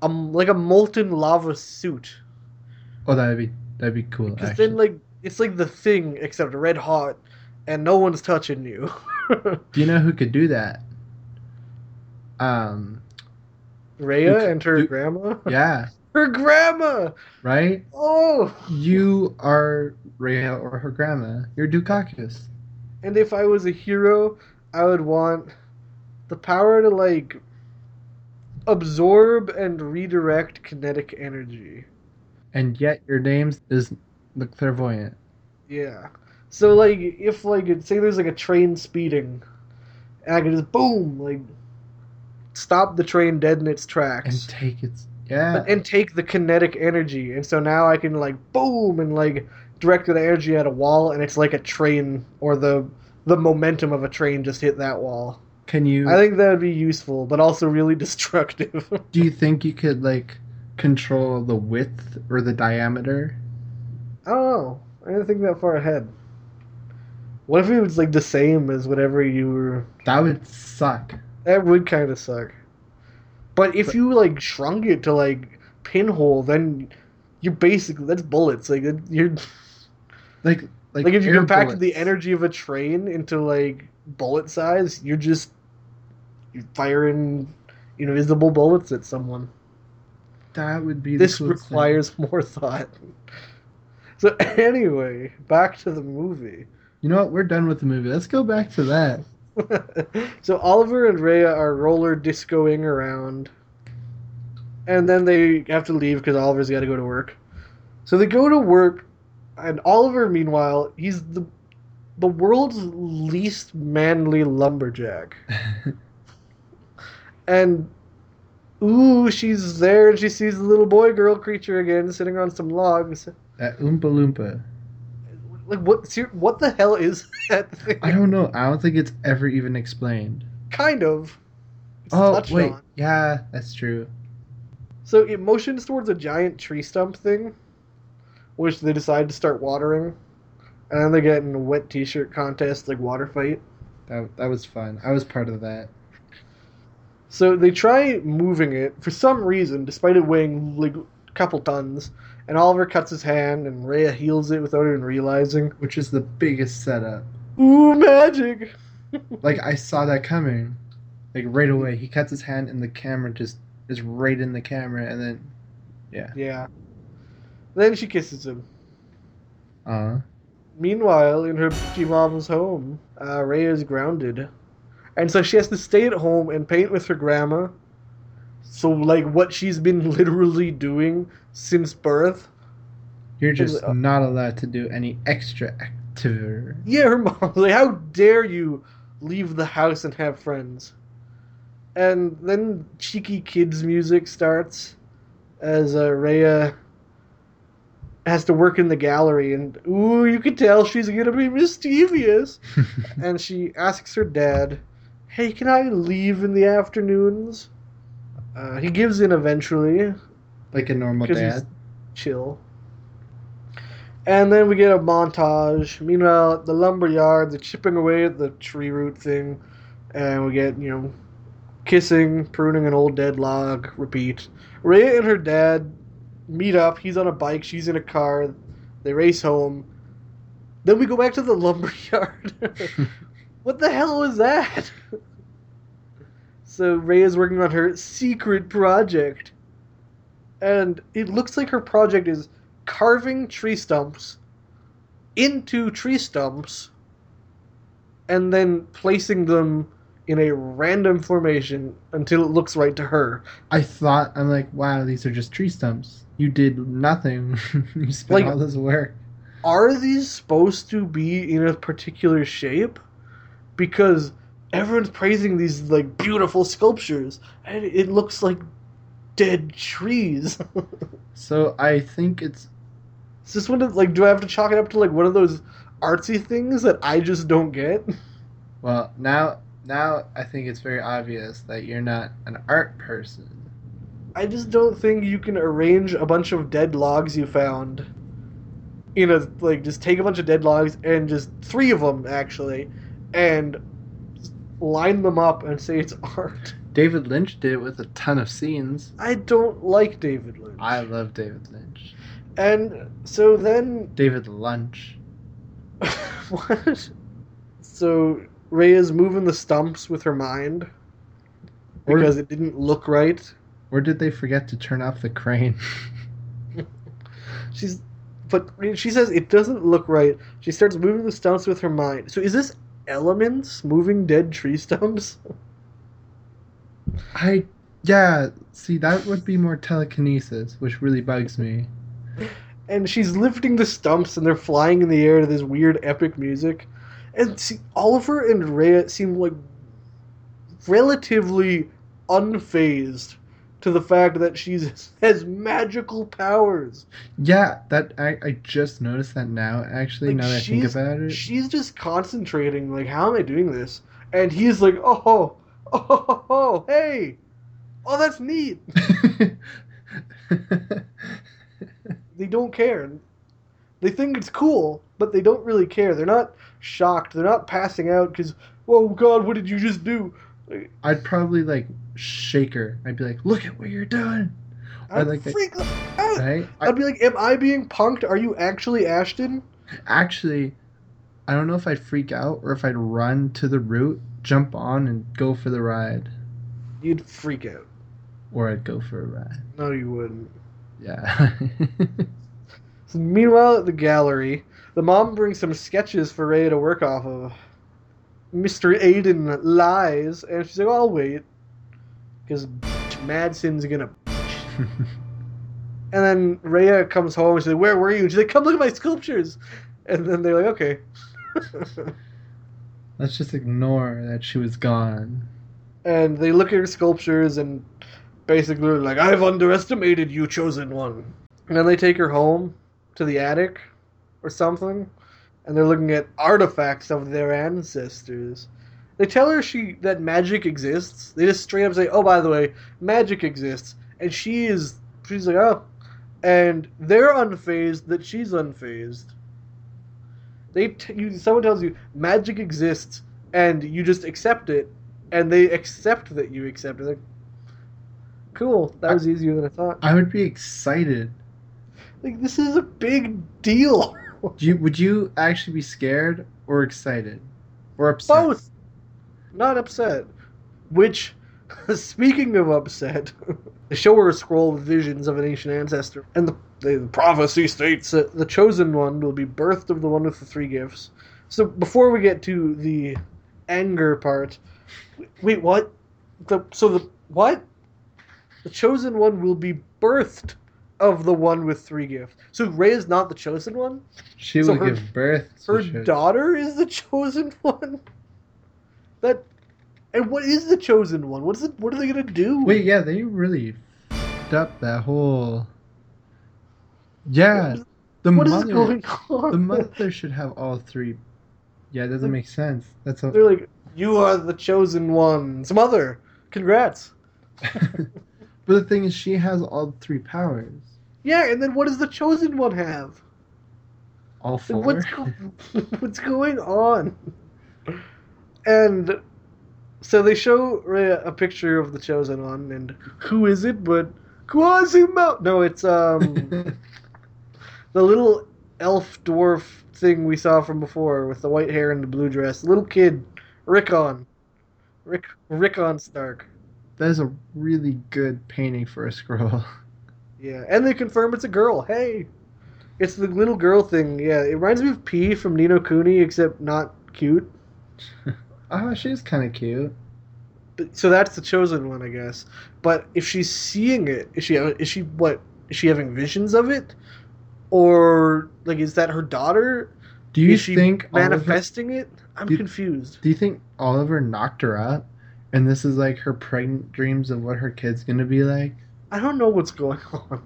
um like a molten lava suit. Oh, that'd be that'd be cool. Because Actually. then like it's like the thing except red hot, and no one's touching you. *laughs* do you know who could do that? Um, Rhea and her You- grandma. *laughs* yeah, Her grandma. right. Oh. You are Rhea or her grandma. You're Dukakis. And if I was a hero, I would want the power to like absorb and redirect kinetic energy. And yet your name is the clairvoyant. Yeah. So like if like say there's like a train speeding, and I could just boom like stop the train dead in its tracks And take its yeah. and take the kinetic energy, and so now I can like boom and like direct the energy at a wall, and it's like a train or the the momentum of a train just hit that wall. Can you I think that would be useful, but also really *laughs* destructive. do you think you could like control the width or the diameter? I don't know. I didn't think that far ahead. What if it was like the same as whatever you were? That would suck. That would kind of suck. But if you like shrunk it to like pinhole, then you're basically that's bullets. Like you're *laughs* Like like, like if you compacted the energy of a train into like bullet size, you're just firing invisible bullets at someone. That would be. the This coolest thing. requires more thought. So anyway, back to the movie. You know what? We're done with the movie. Let's go back to that. *laughs* so Oliver and Rhea are roller discoing around, and then they have to leave because Oliver's got to go to work. So they go to work, and Oliver, meanwhile, he's the the world's least manly lumberjack. *laughs* and ooh, she's there, and she sees the little boy girl creature again sitting on some logs. That Oompa Loompa. Like what? What the hell is *laughs* that thing? I don't know. I don't think it's ever even explained. Kind of. It's oh wait, on. yeah, that's true. So it motions towards a giant tree stump thing, which they decide to start watering, and then they get in a wet T-shirt contest, like water fight. That that was fun. I was part of that. So they try moving it for some reason, despite it weighing like a couple tons. And Oliver cuts his hand, and Rhea heals it without even realizing. Which is the biggest setup. Ooh, magic! *laughs* Like I saw that coming, like right away. He cuts his hand, and the camera just is right in the camera, and then, yeah. Yeah. Then she kisses him. Uh, Meanwhile, in her mom's home, uh, Rhea is grounded. And so she has to stay at home and paint with her grandma. So, like, what she's been *laughs* literally doing since birth. you're just uh, not allowed to do any extra activity. Yeah, her mom's like, How dare you leave the house and have friends? And then cheeky kids' music starts as uh, Rhea has to work in the gallery. And, ooh, you can tell she's going to be mischievous. *laughs* and she asks her dad, "Hey, can I leave in the afternoons?" Uh, he gives in eventually, like a normal dad. chill. And then we get a montage. Meanwhile, the lumber yard, they're chipping away at the tree root thing, and we get you know, kissing, pruning an old dead log. Repeat. Rhea and her dad meet up. He's on a bike. She's in a car. They race home. Then we go back to the *laughs* lumber yard. *laughs* what the hell was that? so Rhea is working on her secret project. And it looks like her project is carving tree stumps into tree stumps and then placing them in a random formation until it looks right to her. I thought I'm like, wow, these are just tree stumps. You did nothing. *laughs* you spent Like- all this work. Are these supposed to be in a particular shape? Because everyone's praising these like beautiful sculptures and it looks like dead trees. *laughs* So I think it's Is this one of, like do I have to chalk it up to like one of those artsy things that I just don't get? *laughs* well now. Now I think it's very obvious that you're not an art person. I just don't think you can arrange a bunch of dead logs you found You know, like just take a bunch of dead logs and just three of them actually and line them up and say it's *laughs* art. David Lynch did it with a ton of scenes. I don't like David Lynch. I love David Lynch. And so then David Lunch. *laughs* what? So Rhea is moving the stumps with her mind Or- because it didn't look right. Or did they forget to turn off the crane? *laughs* She's, but she says it doesn't look right. She starts moving the stumps with her mind. So is this elements moving dead tree stumps? I yeah. See, that would be more telekinesis, which really bugs me. And she's lifting the stumps, and they're flying in the air to this weird epic music. And see, Oliver and Rhea seem like relatively unfazed to the fact that she *laughs* has magical powers. Yeah, that I, I just noticed that now. Actually, Like, now that I think about it, She's just concentrating, like, how am I doing this? And he's like, oh, oh, oh, oh, hey, oh, that's neat. *laughs* They don't care. They think it's cool, but they don't really care. They're not shocked. They're not passing out because, oh God, what did you just do? I'd probably like shake her. I'd be like, "Look at what you're doing," I'd like that- freak out. right? I'd be like, am I being punked? Are you actually Ashton? actually, I don't know if I'd freak out or if I'd run to the route, jump on, and go for the ride, You'd freak out. or I'd go for a ride. No, you wouldn't. Yeah. *laughs* So meanwhile, at the gallery, the mom brings some sketches for Rhea to work off of. Mr. Aidan lies, and she's like, I'll wait. Because Madsen's gonna. *laughs* And then Rhea comes home and she's like, Where were you? And she's like, Come look at my sculptures. And then they're like, Okay. *laughs* Let's just ignore that she was gone. and they look at her sculptures and basically are like, I've underestimated you, chosen one. And then they take her home to the attic or something, and they're looking at artifacts of their ancestors. They tell her she that magic exists. They just straight up say, "Oh, by the way, magic exists," and she is she's like, "Oh," and they're unfazed that she's unfazed. They t- you, someone tells you magic exists, and you just accept it, and they accept that you accept it. Like, cool, that was easier than I thought. I would be excited. Like this is a big deal. *laughs* Do you, would you actually be scared or excited? Or upset? Both. Not upset. Which, *laughs* speaking of upset, *laughs* they show her a scroll with visions of an ancient ancestor, and the, the, prophecy states that the chosen one will be birthed of the one with the three gifts. So before we get to the anger part, wait, what? The so the what? The chosen one will be birthed of the one with three gifts. So Rhea is not the chosen one. She So would her- give birth. to Her daughter is the *laughs* chosen one. That, and what is the chosen one? What's it? What are they gonna do? Wait, yeah, they really f***ed up that whole. Yeah, the what is mother. going on? The mother should have all three. Yeah, it doesn't make sense. That's. They're like, you are the chosen one's mother. Congrats. *laughs* but the thing is, she has all three powers. Yeah, and then what does the chosen one have? All four. What's go- what's going on? And so they show Rhea a picture of the chosen one, and who is it? But Quasimodo. No, it's um. *laughs* the little elf dwarf thing we saw from before with the white hair and the blue dress. Little kid, Rickon. Rick Rickon Stark. that is a really good painting for a scroll. *laughs* Yeah, and they confirm it's a girl. Hey, it's the little girl thing. Yeah, it reminds me of P from Nino Cooney, except not cute. *laughs* Ah, she's kind of cute. But, so that's the chosen one, I guess. But if she's seeing it, is she is she what? Is she having visions of it, or like is that her daughter? Do you is think manifesting it? I'm Do- confused. Do you think Oliver knocked her up, and this is like her pregnant dreams of what her kid's gonna be like? I don't know what's going *laughs* on.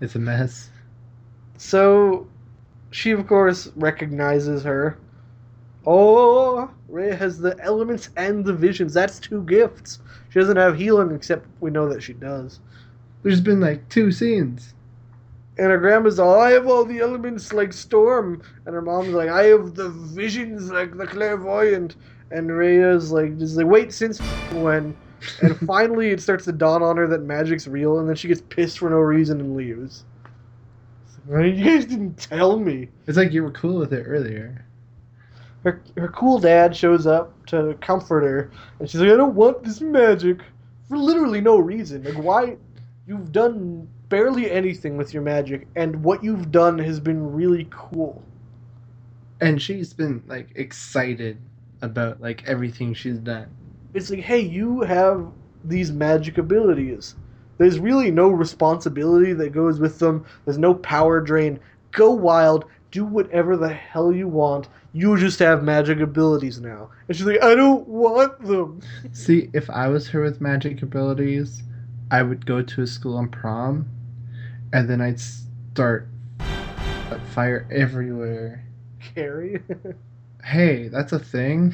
It's a mess. So, she of course recognizes her. Oh, Rhea has the elements and the visions. That's two gifts. She doesn't have healing, except we know that she does. There's been like two scenes. And her grandma's all, I have all the elements like Storm. And her mom's like, I have the visions like the clairvoyant. And Rhea's like, just like, wait, since when? And *laughs* finally it starts to dawn on her that magic's real, and then she gets pissed for no reason and leaves. Right? You guys didn't tell me. It's like you were cool with it earlier. Her, her cool dad shows up to comfort her, and she's like, I don't want this magic. For literally no reason. Like, why? You've done barely anything with your magic, and what you've done has been really cool. And she's been like excited about like everything she's done. It's like, hey, you have these magic abilities. There's really no responsibility that goes with them. There's no power drain. Go wild. Do whatever the hell you want. You just have magic abilities now. And she's like, I don't want them. *laughs* See, if I was her with magic abilities, I would go to a school on prom, and then I'd start fire everywhere. Carrie. *laughs* Hey, that's a thing.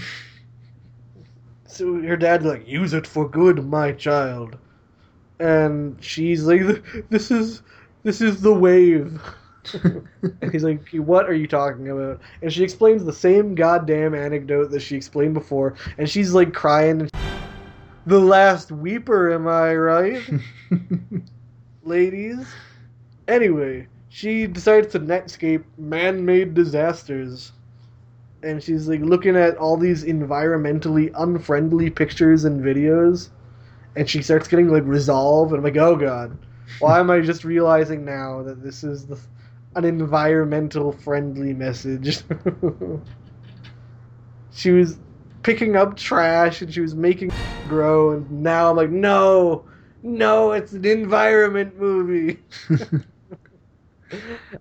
So her dad's like, use it for good, my child. And she's like, this is, this is the wave. *laughs* And he's like, "What are you talking about?" And she explains the same goddamn anecdote that she explained before, and she's like crying. *laughs* The last weeper, am I right, *laughs* ladies? Anyway, she decides to netscape man-made disasters, and she's like looking at all these environmentally unfriendly pictures and videos, and she starts getting like resolve. And I'm like, oh god, why am I just realizing now that this is the an environmental friendly message. *laughs* she was picking up trash and she was making *laughs* grow and now I'm like no no it's an environment movie *laughs*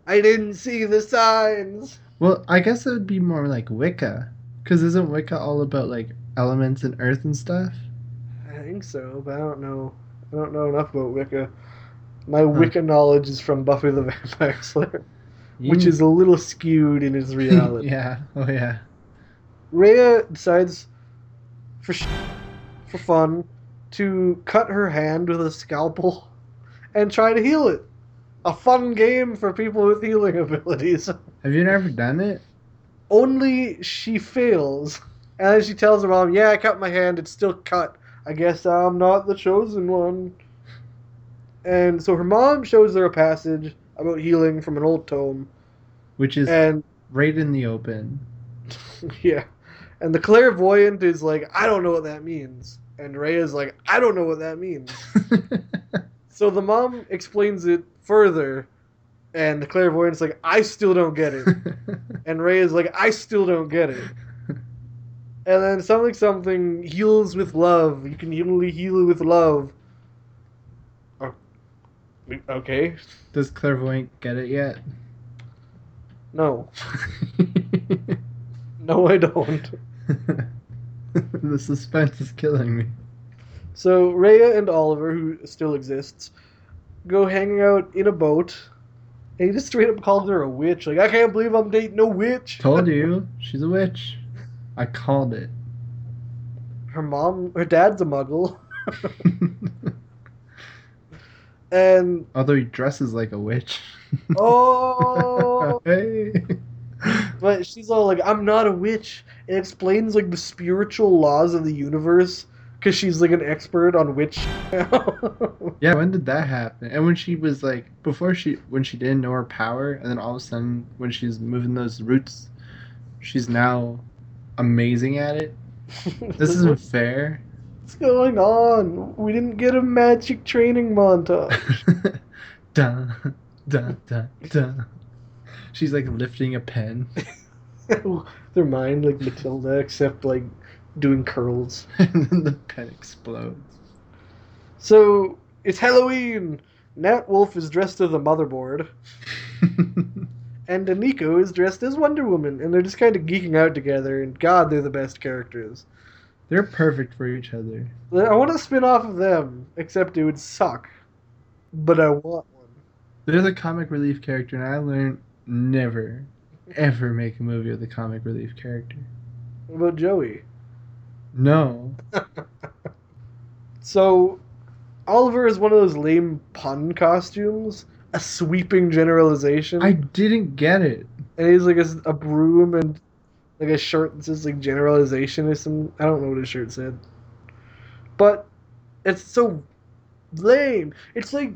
I didn't see the signs well, I guess it would be more like Wicca, because isn't Wicca all about like elements and earth and stuff? I think so but I don't know I don't know enough about Wicca my Wicca knowledge is from Buffy the *laughs* Vampire Slayer which is a little skewed in its *laughs* reality yeah. Oh yeah. Rhea decides, for sh- for fun, to cut her hand with a scalpel and try to heal it. A fun game for people with healing *laughs* abilities. Have you never done it? Only she fails. And then she tells her mom, Yeah, I cut my hand, it's still cut. I guess I'm not the chosen one. And so her mom shows her a passage about healing from an old tome. Which is And right in the open. *laughs* yeah. And the clairvoyant is like, I don't know what that means. And Rhea is like, I don't know what that means. *laughs* so the mom explains it further, and the clairvoyant's like, I still don't get it. *laughs* and Rhea is like, I still don't get it. And then something something heals with love. You can only heal with love. Okay. Does clairvoyant get it yet? No. *laughs* No, I don't. *laughs* the suspense is killing me. So Rhea and Oliver, who still exists, go hanging out in a boat. And he just straight up calls her a witch. Like, I can't believe I'm dating a witch. Told *laughs* you, she's a witch. I called it. Her mom, her dad's a muggle. And, Although he dresses like a witch. oh, *laughs* hey. but she's all like, I'm not a witch. It explains, like, the spiritual laws of the universe. Because she's, like, an expert on witch. *laughs* Yeah, when did that happen? And when she was like, before she, when she didn't know her power, and then all of a sudden, when she's moving those roots, she's now amazing at it. This isn't *laughs* fair. What's going on? We didn't get a magic training montage. *laughs* dun, dun, dun, dun. She's like lifting a pen, *laughs* Their mind like Matilda, except like doing curls. *laughs* and then the pen explodes. So it's Halloween. Nat Wolff is dressed as a motherboard, and Nico is dressed as Wonder Woman, and they're just kind of geeking out together. And God, they're the best characters. They're perfect for each other. I want a spin off of them, except it would suck. But I want one. They're the comic relief character, and I learned never, ever make a movie with a comic relief character. What about Joey? No. *laughs* So, Oliver is one of those lame pun costumes. A sweeping generalization. I didn't get it. and he's like a, a broom and like a shirt that says like generalization or some I don't know what his shirt said. But it's so lame. It's like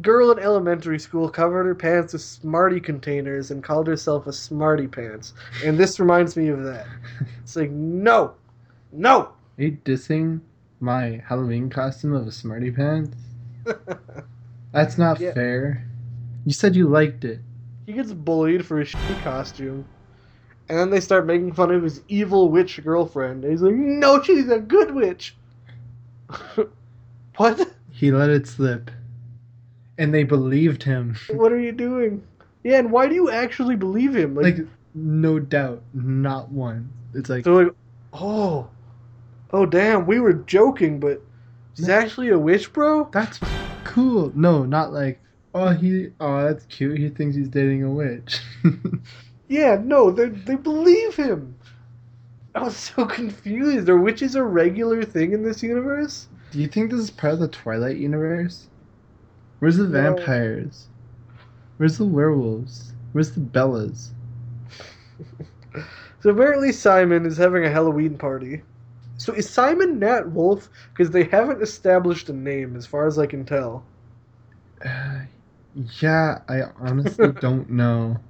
girl in elementary school covered her pants with smarty containers and called herself a Smarty Pants. And this reminds me of that. It's like no, no. Are you dissing my Halloween costume of a Smarty Pants? *laughs* That's not Yeah. fair. You said you liked it. he gets bullied for his shitty costume. And then they start making fun of his evil witch girlfriend. And he's like, no, she's a good witch. *laughs* what? He let it slip. And they believed him. *laughs* What are you doing? Yeah, and why do you actually believe him? Like, Like, no doubt. Not one. It's like, they're like, oh, oh, damn, we were joking, but she's actually a witch, bro. that's cool. No, not like, oh, he, oh, that's cute. He thinks he's dating a witch. *laughs* Yeah, no, they they believe him. I was so *laughs* confused. Are witches a regular thing in this universe? Do you think this is part of the Twilight universe? Where's the No. vampires? Where's the werewolves? Where's the Bellas? *laughs* So apparently Simon is having a Halloween party. So is Simon Nat Wolff? Because they haven't established a name, as far as I can tell. Uh, yeah, I honestly *laughs* don't know.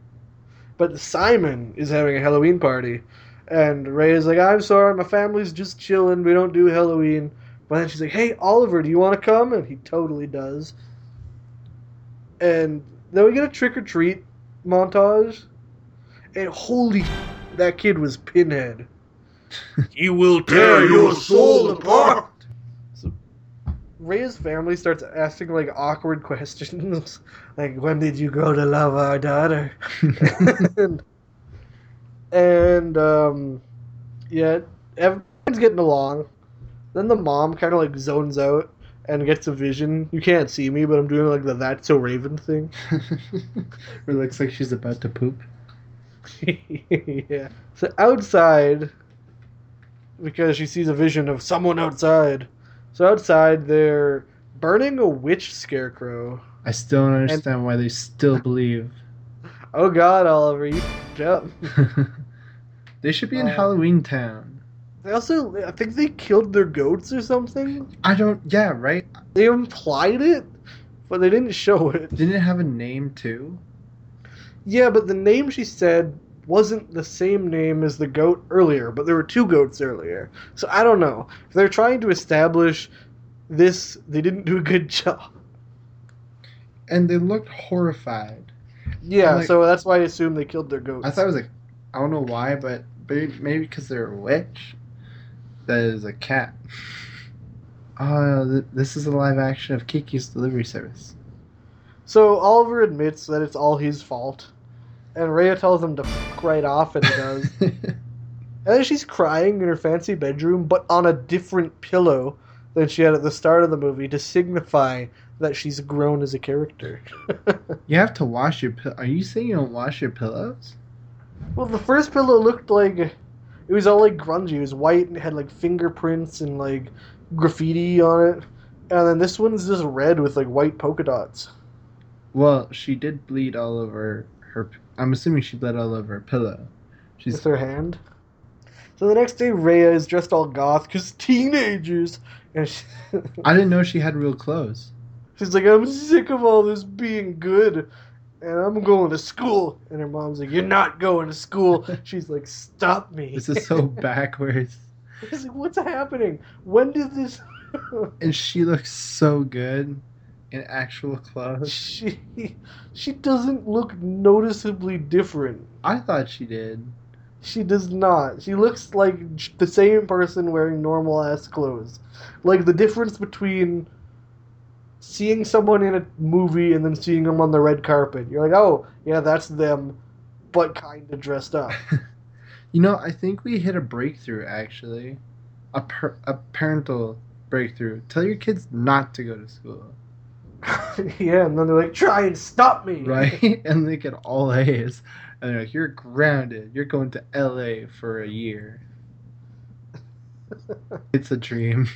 But Simon is having a Halloween party, and Rhea is like, "I'm sorry, my family's just chilling. We don't do Halloween." But then she's like, "Hey, Oliver, do you want to come?" And he totally does. And then we get a trick or treat montage, and holy, that kid was Pinhead. *laughs* He will tear your soul apart. Rhea's family starts asking like awkward *laughs* questions, like when did you grow to love our daughter? and *laughs* and um, yeah, everyone's getting along. Then the mom kind of like zones out and gets a vision. You can't see me, but I'm doing like the "That's So Raven" thing. *laughs* it looks like she's about to poop. yeah. So outside, because she sees a vision of someone outside. So outside, they're burning a witch scarecrow. I still don't understand why they still believe. *laughs* Oh God, Oliver, you f***ed up. *laughs* they should be in Uh, Halloween Town. They also, I think they killed their goats or something. I don't. Yeah, right. They implied it, but they didn't show it. Didn't it have a name too? Yeah, but the name she said wasn't the same name as the goat earlier, but there were two goats earlier. So I don't know. If they're trying to establish this, they didn't do a good *laughs* job. And they looked horrified. Yeah, Like- so that's why I assume they killed their goats. I thought it was like, I don't know why, but maybe maybe because they're a witch. That is a cat. *laughs* Uh, th- this is a live action of Kiki's Delivery Service. So Oliver admits that it's all his fault, and Rhea tells him to fuck right off, and he does. *laughs* and then she's crying in her fancy bedroom, but on a different pillow than she had at the start of the movie to signify that she's grown as a character. *laughs* you have to wash your. Pi- Are you saying you don't wash your pillows? well, the first pillow looked like it was all like grungy. It was white and it had like fingerprints and like graffiti on it, and then this one's just red with like white polka dots. Well, she did bleed all over her. I'm assuming she bled all over her pillow. She's with her hand. So the next day, Rhea is dressed all goth because teenagers, and she, *laughs* I didn't know she had real clothes. she's like, "I'm sick of all this being good, and I'm going to school." And her mom's like, "You're not going to school." *laughs* She's like, "Stop me!" This is so *laughs* backwards. It's like, what's happening? When did this? And she looks so good in actual clothes. she she doesn't look noticeably different. I thought she did. She does not. She looks like the same person wearing normal ass clothes. Like the difference between seeing someone in a movie and then seeing them on the red carpet. You're like, oh, yeah, that's them, but kind of dressed up. *laughs* You know, I think we hit a breakthrough actually. A, per- a parental breakthrough. Tell your kids not to go to school. *laughs* yeah, and then they're like, try and stop me. *laughs* Right? and they get all *laughs* A's. And they're like, you're grounded. You're going to LA for a year. it's a dream.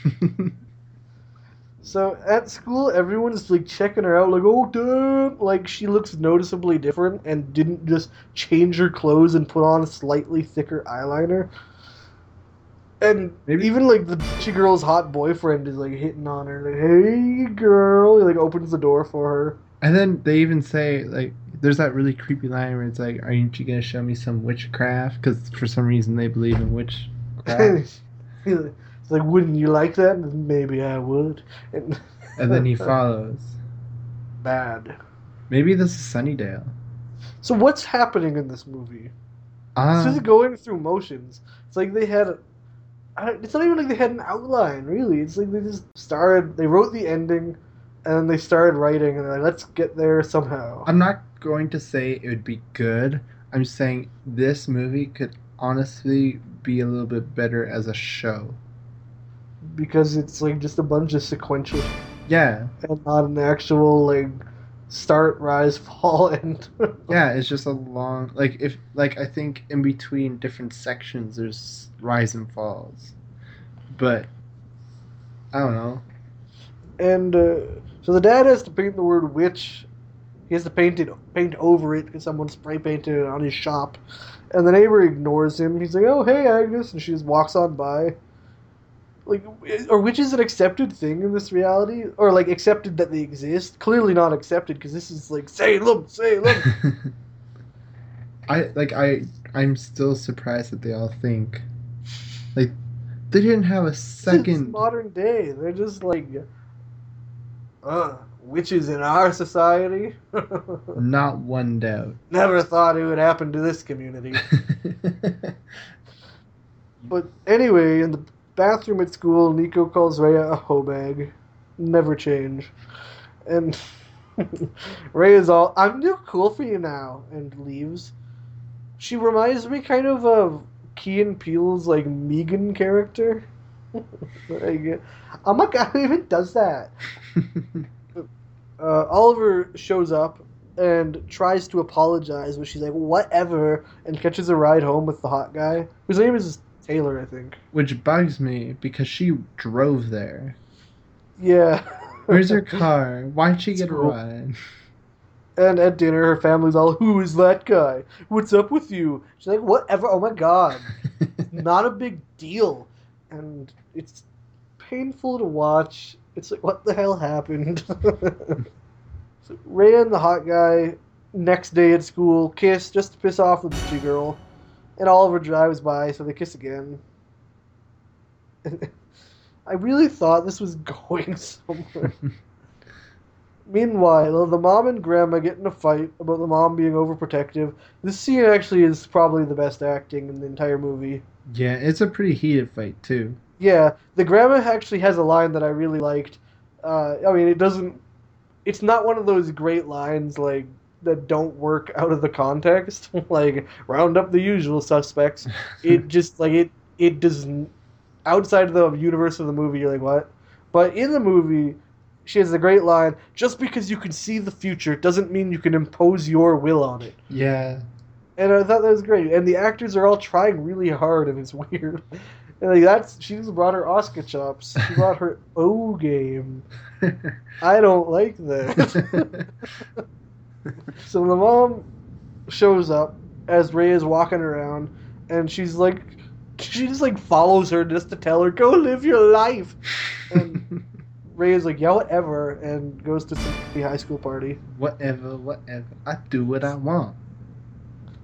So at school, everyone's like checking her out, like, oh damn, like she looks noticeably different and didn't just change her clothes and put on a slightly thicker eyeliner. And Maybe- even like the bitchy girl's hot boyfriend is like hitting on her, like, hey girl, he like opens the door for her. and then they even say, like, there's that really creepy line where it's like, aren't you going to show me some witchcraft? Because for some reason they believe in witchcraft. *laughs* it's like, wouldn't you like that? Maybe I would. And, *laughs* and then he follows. *laughs* bad. Maybe this is Sunnydale. So what's happening in this movie? It's Ah, just going through motions. It's like they had. I don't- It's not even like they had an outline, really. It's like they just started. They wrote the ending, and then they started writing, and they're like, "Let's get there somehow." I'm not going to say it would be good. I'm saying this movie could honestly be a little bit better as a show. because it's like just a bunch of sequential Yeah, and not an actual like start, rise, *laughs* fall, and *laughs* yeah, it's just a long like if like I think in between different sections there's rise and falls, but I don't know. and uh, so the dad has to paint the word witch He has to paint it, paint over it because someone spray painted it on his shop, and the neighbor ignores him. He's like, "Oh, hey, Agnes," and she just walks on by. Like, or which is an accepted thing in this reality, or like accepted that they exist? Clearly not accepted because this is like Salem, Salem. *laughs* I like I I'm still surprised that they all think like they didn't have a second modern day. They're just like, uh, witches in our society. *laughs* not one doubt. Never thought it would happen to this community. *laughs* But anyway, in the bathroom at school, Nico calls Rhea a hoe bag. Never change. And *laughs* Rhea's all, I'm too cool for you now, and leaves. She reminds me kind of of Key and Peele's, like, Megan character. *laughs* like, oh my god, *laughs* who even does that? uh, Oliver shows up and tries to apologize, but she's like, whatever, and catches a ride home with the hot guy, whose name is Taylor, I think. Which bugs me because she drove there. Yeah. Where's her *laughs* car? Why'd she It's get a ride? And at dinner, her family's all, who is that guy? What's up with you? She's like, whatever, oh my god. *laughs* Not a big deal. And it's painful to watch. It's like, what the hell happened? *laughs* so Ray and the hot guy, next day at school, kiss just to piss off the bitchy girl. And Oliver drives by, so they kiss again. *laughs* I really thought this was going *laughs* somewhere. *laughs* Meanwhile, the mom and grandma get in a fight about the mom being overprotective. This scene actually is probably the best acting in the entire movie. yeah, it's a pretty heated fight too. Yeah, the grandma actually has a line that I really liked. Uh, I mean, it doesn't. It's not one of those great lines like that don't work out of the context. *laughs* like round up the usual suspects. *laughs* It just like it. It doesn't. Outside of the universe of the movie, you're like what? But in the movie, she has a great line. Just because you can see the future doesn't mean you can impose your will on it. Yeah. And I thought that was great. And the actors are all trying really hard, and it's *laughs* weird. And like that's she just brought her Oscar chops. She brought her O game. I don't like that. *laughs* so the mom shows up as Ray is walking around, and she's like, she just like follows her just to tell her, "Go live your life." And *laughs* Ray is like, "Yeah, whatever," and goes to the high school party. whatever, whatever. I do what I want.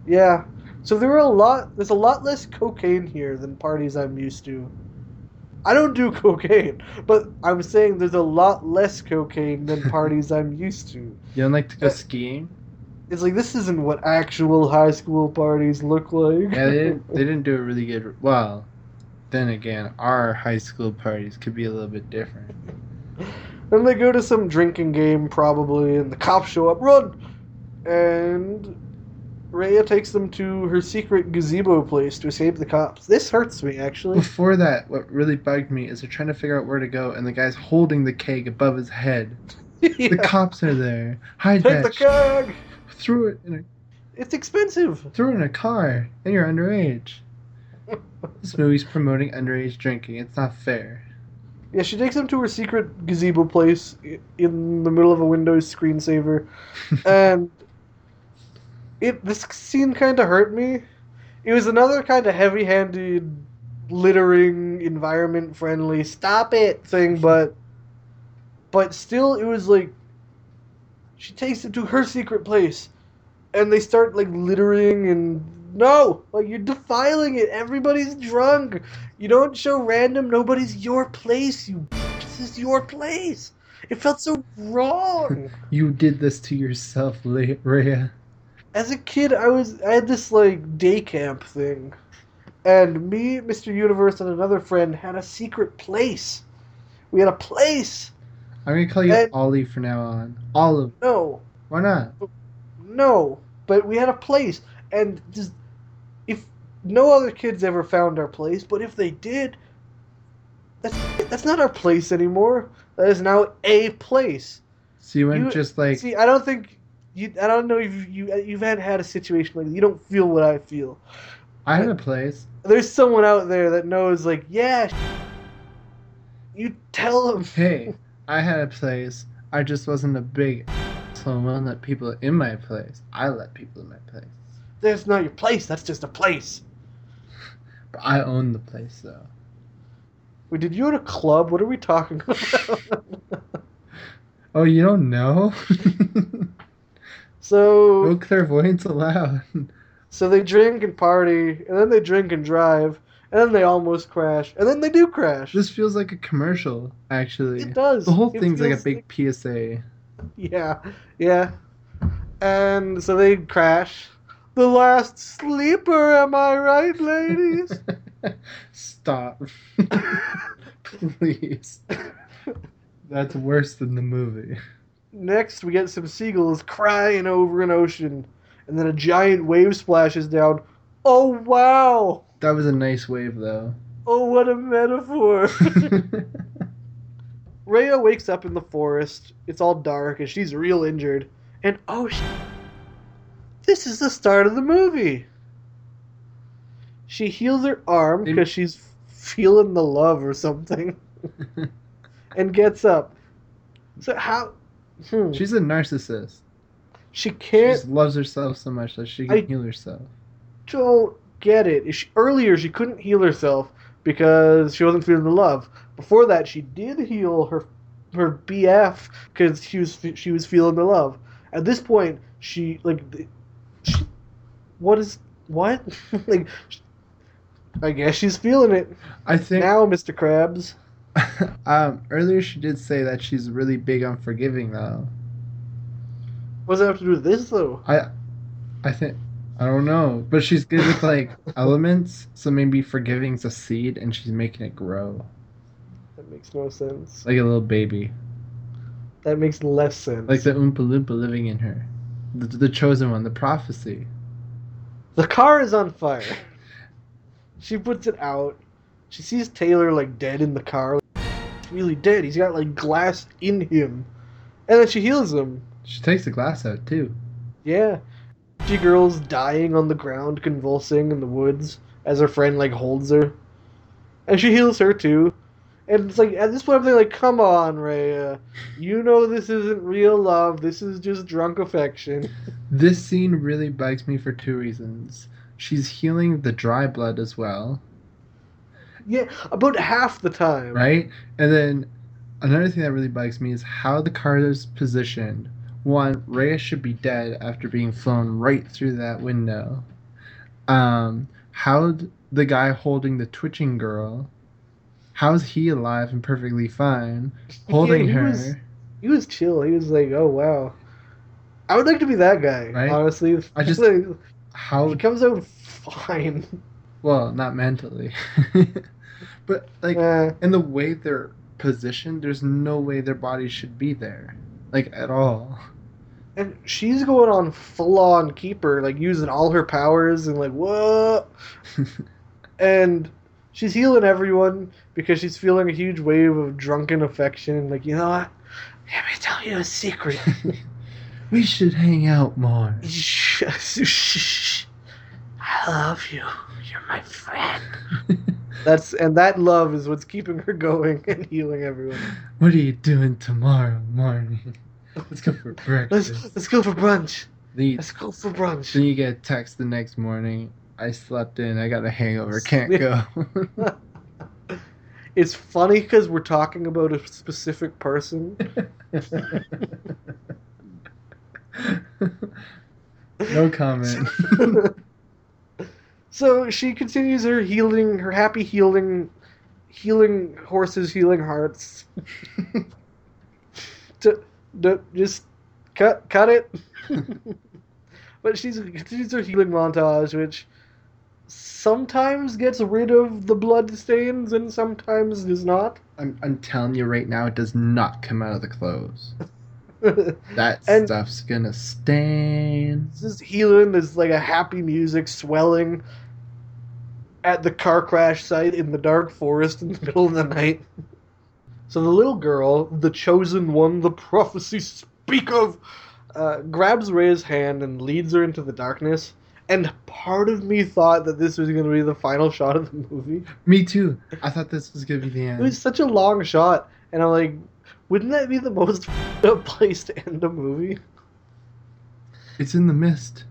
Yeah. So there were a lot. There's a lot less cocaine here than parties I'm used to. I don't do *laughs* cocaine, but I'm saying there's a lot less cocaine than *laughs* parties I'm used to. You don't like to go skiing? It's like this isn't what actual high school parties look like. Yeah, they didn't, they *laughs* didn't do a really good. Well, then again, our high school parties could be a little bit different. Then they go to some drinking game probably, and the cops show up. Run! And Rhea takes them to her secret gazebo place to escape the cops. This hurts me actually. Before that, what really bugged me is they're trying to figure out where to go, and the guy's holding the keg above his head. *laughs* The cops are there. Hide Take that. the keg. Threw it in a It's expensive. threw it in a car, and you're underage. *laughs* This movie's promoting underage drinking. It's not fair. Yeah, she takes him to her secret gazebo place in the middle of a Windows screensaver, *laughs* and it this scene kind of hurt me. It was another kind of heavy-handed, littering, environment-friendly "stop it" thing, but but still, it was like she takes it to her secret place, and they start like littering and no, like you're defiling it. Everybody's drunk. You don't show random. Nobody's your place. You, this is your place. It felt so wrong. *laughs* You did this to yourself, Rhea. As a kid, I was I had this like day camp thing, and me, Mr. Universe, and another friend had a secret place. We had a place. I'm gonna call you And- Ollie from now on. Olive. No, Why not? no, but we had a place, and just if no other kids ever found our place, but if they did, that's that's not our place anymore. That is now a place. So you went You- just like See, I don't think you. I don't know if you you've had had a situation like that. You don't feel what I feel. I had a place. There's someone out there that knows, like, yeah. You tell them. *laughs* Hey, I had a place. I just wasn't a big. won't let people in my place. I let people in my place. That's not your place. That's just a place. But I own the place, though. Wait, did you at a club? What are we talking *laughs* about? Oh, you don't know? *laughs* so, no clairvoyance allowed. so they drink and party, and then they drink and drive, and then they almost crash, and then they do crash. This feels like a commercial, actually. It does. The whole It thing's like a big PSA. Yeah, yeah. And so they crash. The last sleeper, am I right, ladies? *laughs* Stop. *laughs* Please. *laughs* That's worse than the movie. Next, we get some seagulls crying over an ocean, and then a giant wave splashes down. Oh, wow! That was a nice wave, though. Oh, what a metaphor! *laughs* *laughs* Rhea wakes up in the forest. It's all dark, and she's real injured. And oh, sh- this is the start of the movie. She heals her arm because she's feeling the love or something, *laughs* and gets up. So how? Hmm. She's a narcissist. She cares can't. just loves herself so much that she can I- heal herself. don't get it. She, earlier, she couldn't heal herself because she wasn't feeling the love. Before that, she did heal her her BF because she was she was feeling the love. At this point, she like, she, what is what *laughs* like? I guess she's feeling it I think now, Mister Krabs. *laughs* um, earlier she did say that she's really big on forgiving, though. What does that have to do with this though? I, I think I don't know, but she's good with like *laughs* elements, so maybe forgiving's a seed, and she's making it grow That makes no sense. like a little baby, That makes less sense. like the Oompa Loompa living in her, the, the chosen one, the prophecy. The car is on fire. She puts it out. She sees Taylor like dead in the car. Really dead. He's got like glass in him. And then she heals him. She takes the glass out too. Yeah. She girl's dying on the ground, convulsing in the woods as her friend like holds her. And she heals her too. And it's like at this point I'm thinking like, come on, Rhea. You know this isn't real love. This is just drunk affection. *laughs* This scene really bugs me for two reasons. She's healing the dry blood as well, Yeah, about half the time. right? And then another thing that really bugs me is how the car is positioned. One, Rhea should be dead after being flown right through that window. Um, how the guy holding the twitching girl, how's he alive and perfectly fine, holding yeah, he her? was- He was chill. He was like, "Oh wow." I would like to be that guy. Right? Honestly, I *laughs* just- like, How he comes out fine. *laughs* well, not mentally, *laughs* but like Uh, and the way they're positioned, there's no way their bodies should be there, like at all. and she's going on full on keeper, like using all her powers and like what? *laughs* and she's healing everyone because she's feeling a huge wave of drunken affection. And like, you know what? Let me tell you a secret. *laughs* we should hang out more. Shh. I love you. You're my friend. *laughs* That's and that love is what's keeping her going *laughs* and healing everyone. what are you doing tomorrow morning? *laughs* Let's go for breakfast. Let's let's go for brunch. Then you, Let's go for brunch. then you get a text the next morning. I slept in. I got a hangover. Can't go. It's funny because we're talking about a specific person. no comment. So she continues her healing, her happy healing, healing horses, healing hearts. *laughs* to, to just cut cut it. *laughs* *laughs* but she's continues her healing montage, which sometimes gets rid of the blood stains and sometimes does not. I'm, I'm telling you right now, it does not come out of the clothes. That And- stuff's gonna stain. This is healing. There's like a happy music swelling at the car crash site in the dark forest in the *laughs* middle of the night. So the little girl, the chosen one, the prophecy speak of, uh, grabs Rhea's hand and leads her into the darkness. And part of me thought that this was going to be the final shot of the movie. Me too. I thought this was gonna be the end. It was such a long shot, and I'm like, wouldn't that be the most *laughs* up place to end a movie? It's in the mist.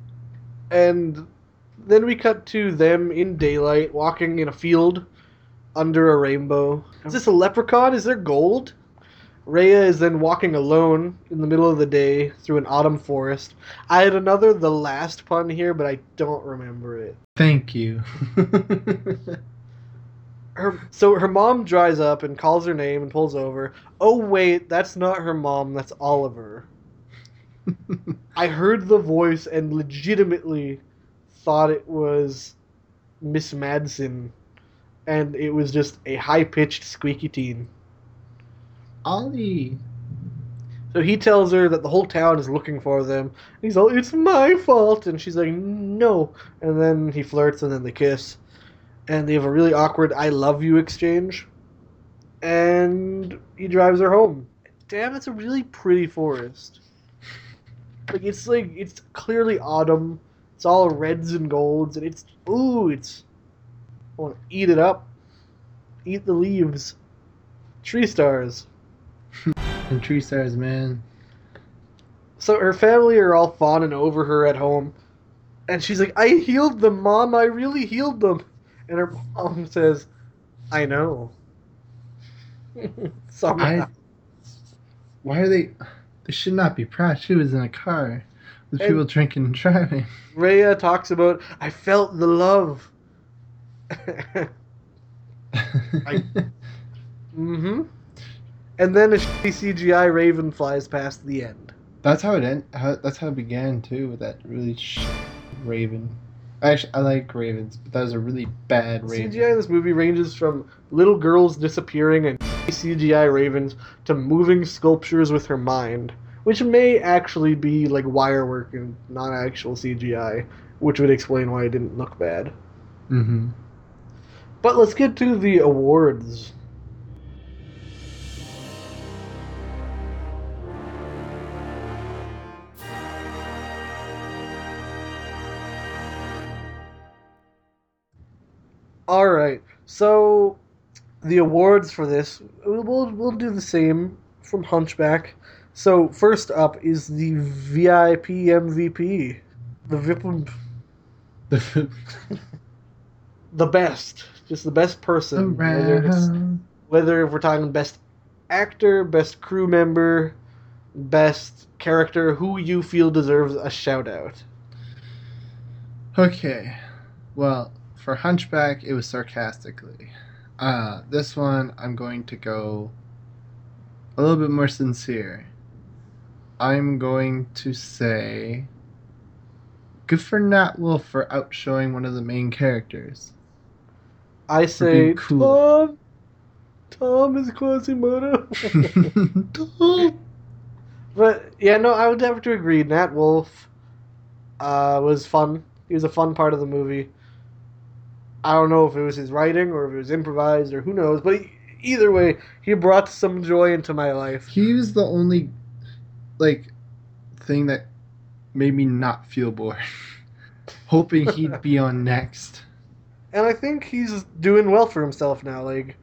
And then we cut to them in daylight, walking in a field under a rainbow. Is this a leprechaun? Is there gold? Rhea is then walking alone in the middle of the day through an autumn forest. I had another the last pun here, but I don't remember it. Thank you. *laughs* Her so her mom dries up and calls her name and pulls over. Oh wait, that's not her mom, that's Oliver. *laughs* I heard the voice and legitimately thought it was Miss Madsen, and it was just a high pitched squeaky teen. Ollie. So he tells her that the whole town is looking for them. He's all, "It's my fault," and she's like, "No." And then he flirts, and then they kiss, and they have a really awkward "I love you" exchange. And he drives her home. Damn, it's a really pretty forest. Like it's like it's clearly autumn. It's all reds and golds, and it's ooh, it's. I want to eat it up. Eat the leaves. Tree stars. *laughs* And tree stars, man. So her family are all fawning over her at home. And she's like, I healed them, Mom. I really healed them. And her mom says, I know. *laughs* Somehow. I. Why are they? They should not be proud. She was in a car And- people drinking and driving. Rhea talks about, I felt the love. *laughs* hmm And then a CGI raven flies past the end. that's how it end. How, that's how it began too, with that really sh- raven. Actually, I like ravens, but that was a really bad raven. CGI in this movie ranges from little girls disappearing and CGI ravens to moving sculptures with her mind, which may actually be like wire work and not actual CGI, which would explain why it didn't look bad. Mm-hmm. But let's get to the awards. All right, so the awards for this we'll we'll do the same from Hunchback. So first up is the VIP MVP, the VIP, *laughs* the best, just the best person. Whether, it's, whether if we're talking best actor, best crew member, best character, who you feel deserves a shout out. Okay, well, for Hunchback, it was sarcastically. Uh, this one, I'm going to go a little bit more sincere. I'm going to say, good for Nat Wolff for outshowing one of the main characters. I say cool. Tom. Tom is Quasimodo. *laughs* But yeah, no, I would have to agree. Nat Wolff uh, was fun. He was a fun part of the movie. I don't know if it was his writing or if it was improvised or who knows, but he, either way, he brought some joy into my life. he was the only, like, thing that made me not feel bored. *laughs* Hoping he'd be on *laughs* next. And I think he's doing well for himself now. Like,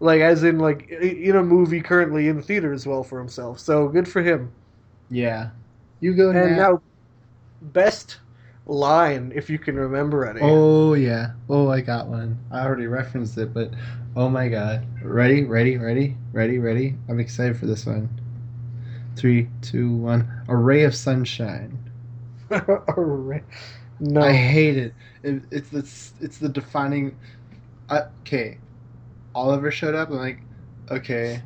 like as in like in a movie currently in the theater theaters, well for himself. So good for him. Yeah. You go, And now, best line if you can remember any. Oh yeah. Oh, I got one. I already referenced it, but oh my god. Ready? Ready? Ready? Ready? Ready? I'm excited for this one. Three, two, one. A ray of sunshine. *laughs* Alright. no. I hate it. it it's the it's the defining. Uh, okay, Oliver showed up. I'm like, okay,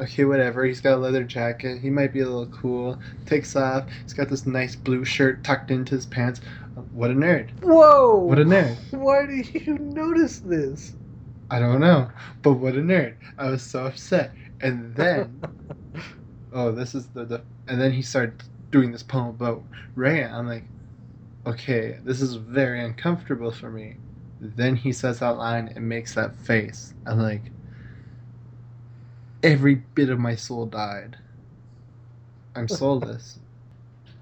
okay, whatever. He's got a leather jacket. He might be a little cool. Takes off. He's got this nice blue shirt tucked into his pants. What a nerd. Whoa! What a nerd. *laughs* Why did you notice this? I don't know, but what a nerd. I was so upset. And then, *laughs* oh, this is the, the and then he started doing this poem about Ray. I'm like, okay, this is very uncomfortable for me. Then he says that line and makes that face. I'm like, every bit of my soul died. I'm *laughs* soulless.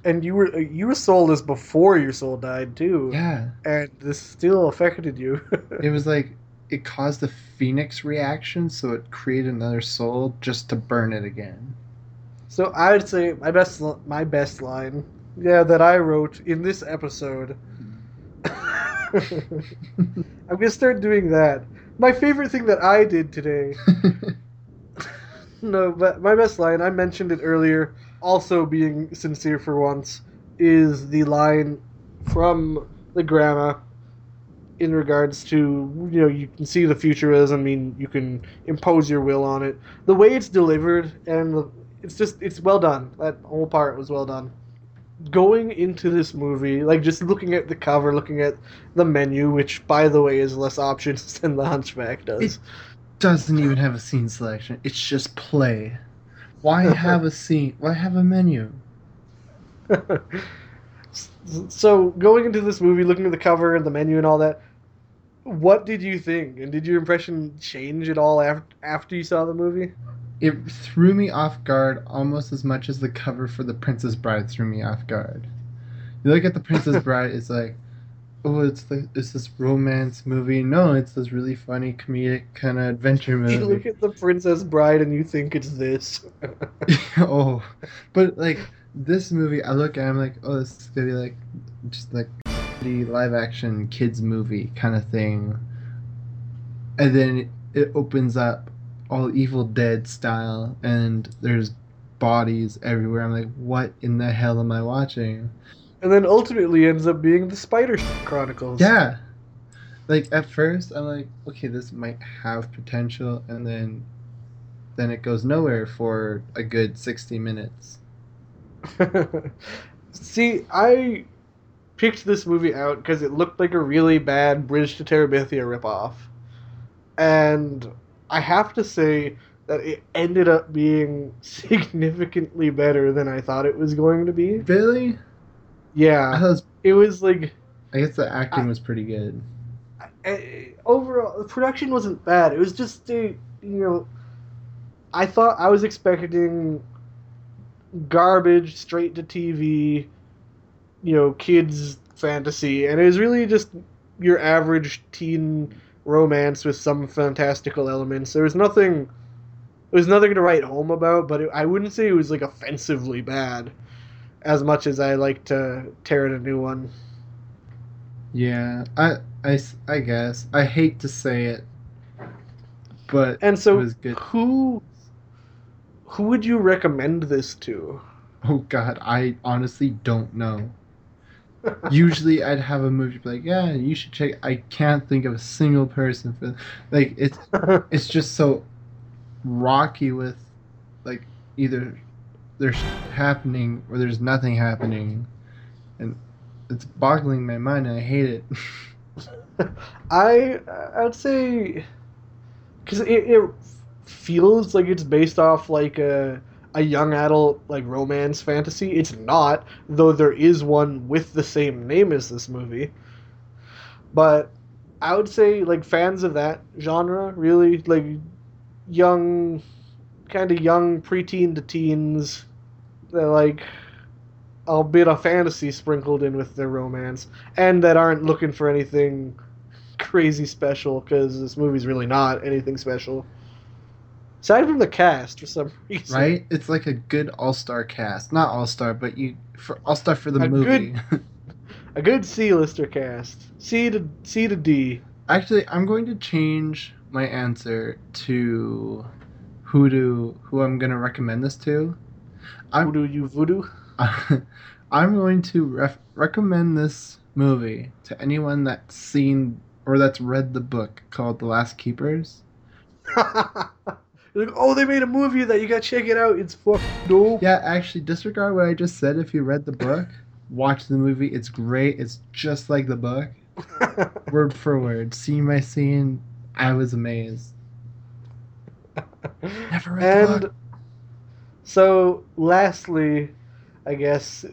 And you were you were soulless before your soul died too. yeah, And this still affected you. *laughs* it was like it caused a phoenix reaction, so it created another soul just to burn it again. So I would say my best my best line Yeah, that I wrote in this episode. *laughs* I'm gonna start doing that. My favorite thing that I did today. *laughs* no, but my best line, I mentioned it earlier, also being sincere for once, is the line from the grandma in regards to, you know, you can see the futurism, I mean, you can impose your will on it. The way it's delivered, and the, it's just, it's well done. That whole part was well done going into this movie, like just looking at the cover, looking at the menu, which by the way is less options *laughs* than the Hunchback does. It doesn't even have a scene selection. It's just play. Why *laughs* have a scene? Why have a menu? *laughs* so going into this movie, looking at the cover and the menu and all that, what did you think? And did your impression change at all after after you saw the movie? It threw me off guard almost as much as the cover for The Princess Bride threw me off guard. You look at The Princess *laughs* Bride, it's like, oh, it's the it's this romance movie. No, it's this really funny comedic kind of adventure movie. You look at The Princess Bride and you think it's this. *laughs* oh, but like this movie, I look at, it, I'm like, oh, this is gonna be like just like the live action kids movie kind of thing, and then it opens up all Evil Dead style, and there's bodies everywhere. I'm like, what in the hell am I watching? And then ultimately ends up being the Spider Chronicles. Yeah. Like at first, I'm like, okay, this might have potential, and then, then it goes nowhere for a good sixty minutes. *laughs* See, I picked this movie out because it looked like a really bad Bridge to Terabithia ripoff, and I have to say that it ended up being *laughs* significantly better than I thought it was going to be. Really? Yeah, I was, it was like I guess the acting I- was pretty good. eh, overall the production wasn't bad. It was just a you know, I thought I was expecting garbage straight to TV, you know, kids fantasy, and it was really just your average teen romance with some fantastical elements. There was nothing. There was nothing to write home about, but it, I wouldn't say it was like offensively bad, as much as I like to tear it a new one. Yeah, I, I, I guess I hate to say it, but And so, it was good. who who would you recommend this to? Oh God, I honestly don't know. Usually, I'd have a movie be like, yeah, you should check. I can't think of a single person for like it's *laughs* it's just so rocky with like either there's happening or there's nothing happening, and it's boggling my mind. and I hate it. *laughs* I I'd say because it, it feels like it's based off like a a young adult like romance fantasy. It's not, though there is one with the same name as this movie. But I would say like fans of that genre really like young, kind of young preteen to teens. They're like a bit of fantasy sprinkled in with their romance, and that aren't looking for anything crazy special because this movie's really not anything special. Aside from the cast, for some *laughs* reason, right? It's like a good all star cast, not all star, but you for all star for the A movie. *laughs* A good C-lister cast, C to C to D. Actually, I'm going to change my answer to who do who I'm going to recommend this to. I'm- Voodoo, you voodoo. *laughs* I'm going to ref- recommend this movie to anyone that's seen or that's read the book called The Last Keepers. You're like, oh, they made a movie that you gotta check it out. It's fucking dope. Yeah, actually, disregard what I just said. If you read the book, *laughs* watch the movie. It's great. It's just like the book, *laughs* word for word, scene by scene. I was amazed. *laughs* Never read the book. so, lastly, I guess,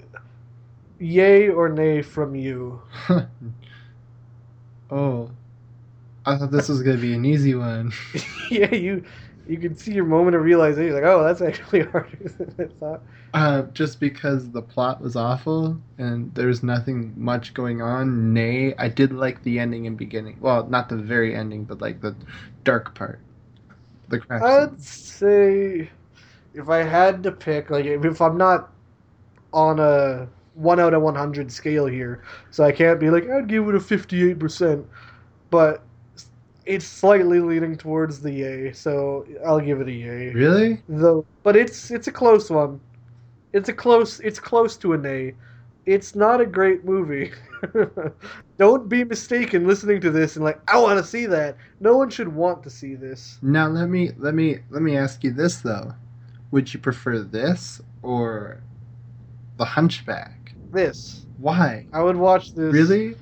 yay or nay from you. oh, I thought this was gonna be an easy one. yeah, you you can see your moment of realization. Like, oh, that's actually *laughs* harder than I thought. Uh, just because the plot was awful and there's nothing much going on. Nay, I did like the ending and beginning. Well, not the very ending, but like the dark part. The crash. I'd say if I had to pick, like, if, I'm not on a one out of one hundred scale here, so I can't be like I'd give it a fifty eight percent, but it's slightly leaning towards the yay, so I'll give it a yay. Really? Though, but it's it's a close one. It's a close. It's close to a nay. It's not a great movie. *laughs* Don't be mistaken listening to this and like I want to see that. No one should want to see this. Now let me let me let me ask you this though. Would you prefer this or The Hunchback? This. Why? I would watch this Really?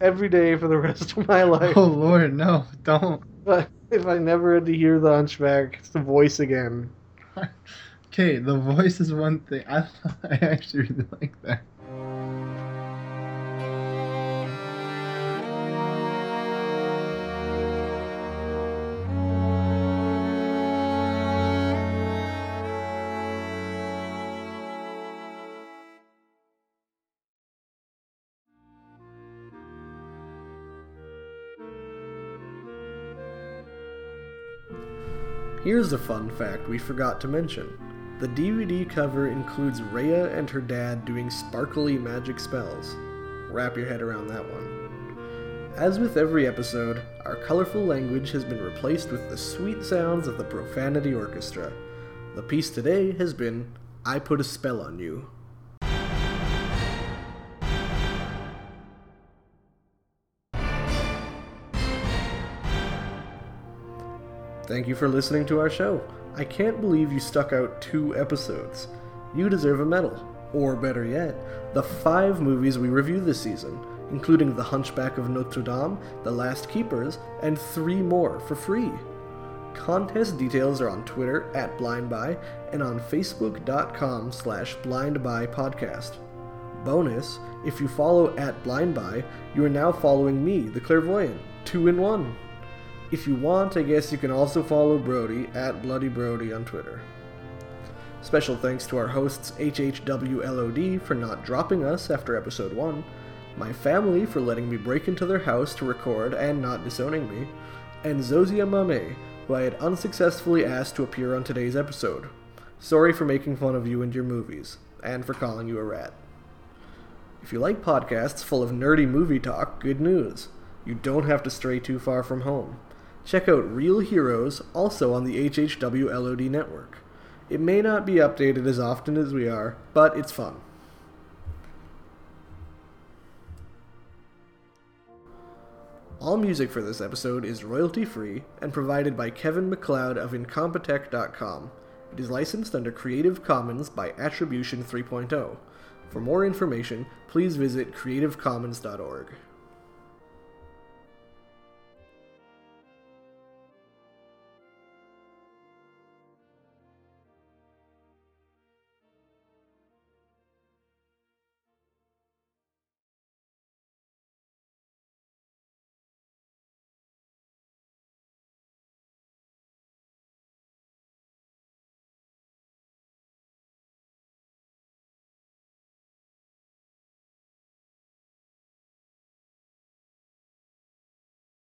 Every day for the *laughs* rest of my life. Oh lord, no, don't. But if I never had to hear the Hunchback, it's the voice again. *laughs* Okay, the voice is one thing. I *laughs* I actually really like that. Here's a fun fact we forgot to mention. The DVD cover includes Rhea and her dad doing sparkly magic spells. Wrap your head around that one. As with every episode, our colorful language has been replaced with the sweet sounds of the Profanity Orchestra. The piece today has been I Put a Spell on You. Thank you for listening to our show. I can't believe you stuck out two episodes. You deserve a medal. Or better yet, the five movies we review this season, including The Hunchback of Notre Dame, The Last Keepers, and three more for free. Contest details are on Twitter at blindbuy and on facebook.com slash blindbuypodcast. Bonus, if you follow at blindbuy, you are now following me, the clairvoyant, two in one. If you want, I guess you can also follow Brody at Bloody Brody on Twitter. Special thanks to our hosts HHWLOD for not dropping us after episode 1, my family for letting me break into their house to record and not disowning me, and Zosia Mamet, who I had unsuccessfully asked to appear on today's episode. Sorry for making fun of you and your movies, and for calling you a rat. If you like podcasts full of nerdy movie talk, good news. You don't have to stray too far from home. Check out Real Heroes, also on the HHW LOD network. It may not be updated as often as we are, but it's fun. All music for this episode is royalty free and provided by Kevin MacLeod of Incompetech.com. It is licensed under Creative Commons by Attribution 3.0. For more information, please visit creativecommons.org.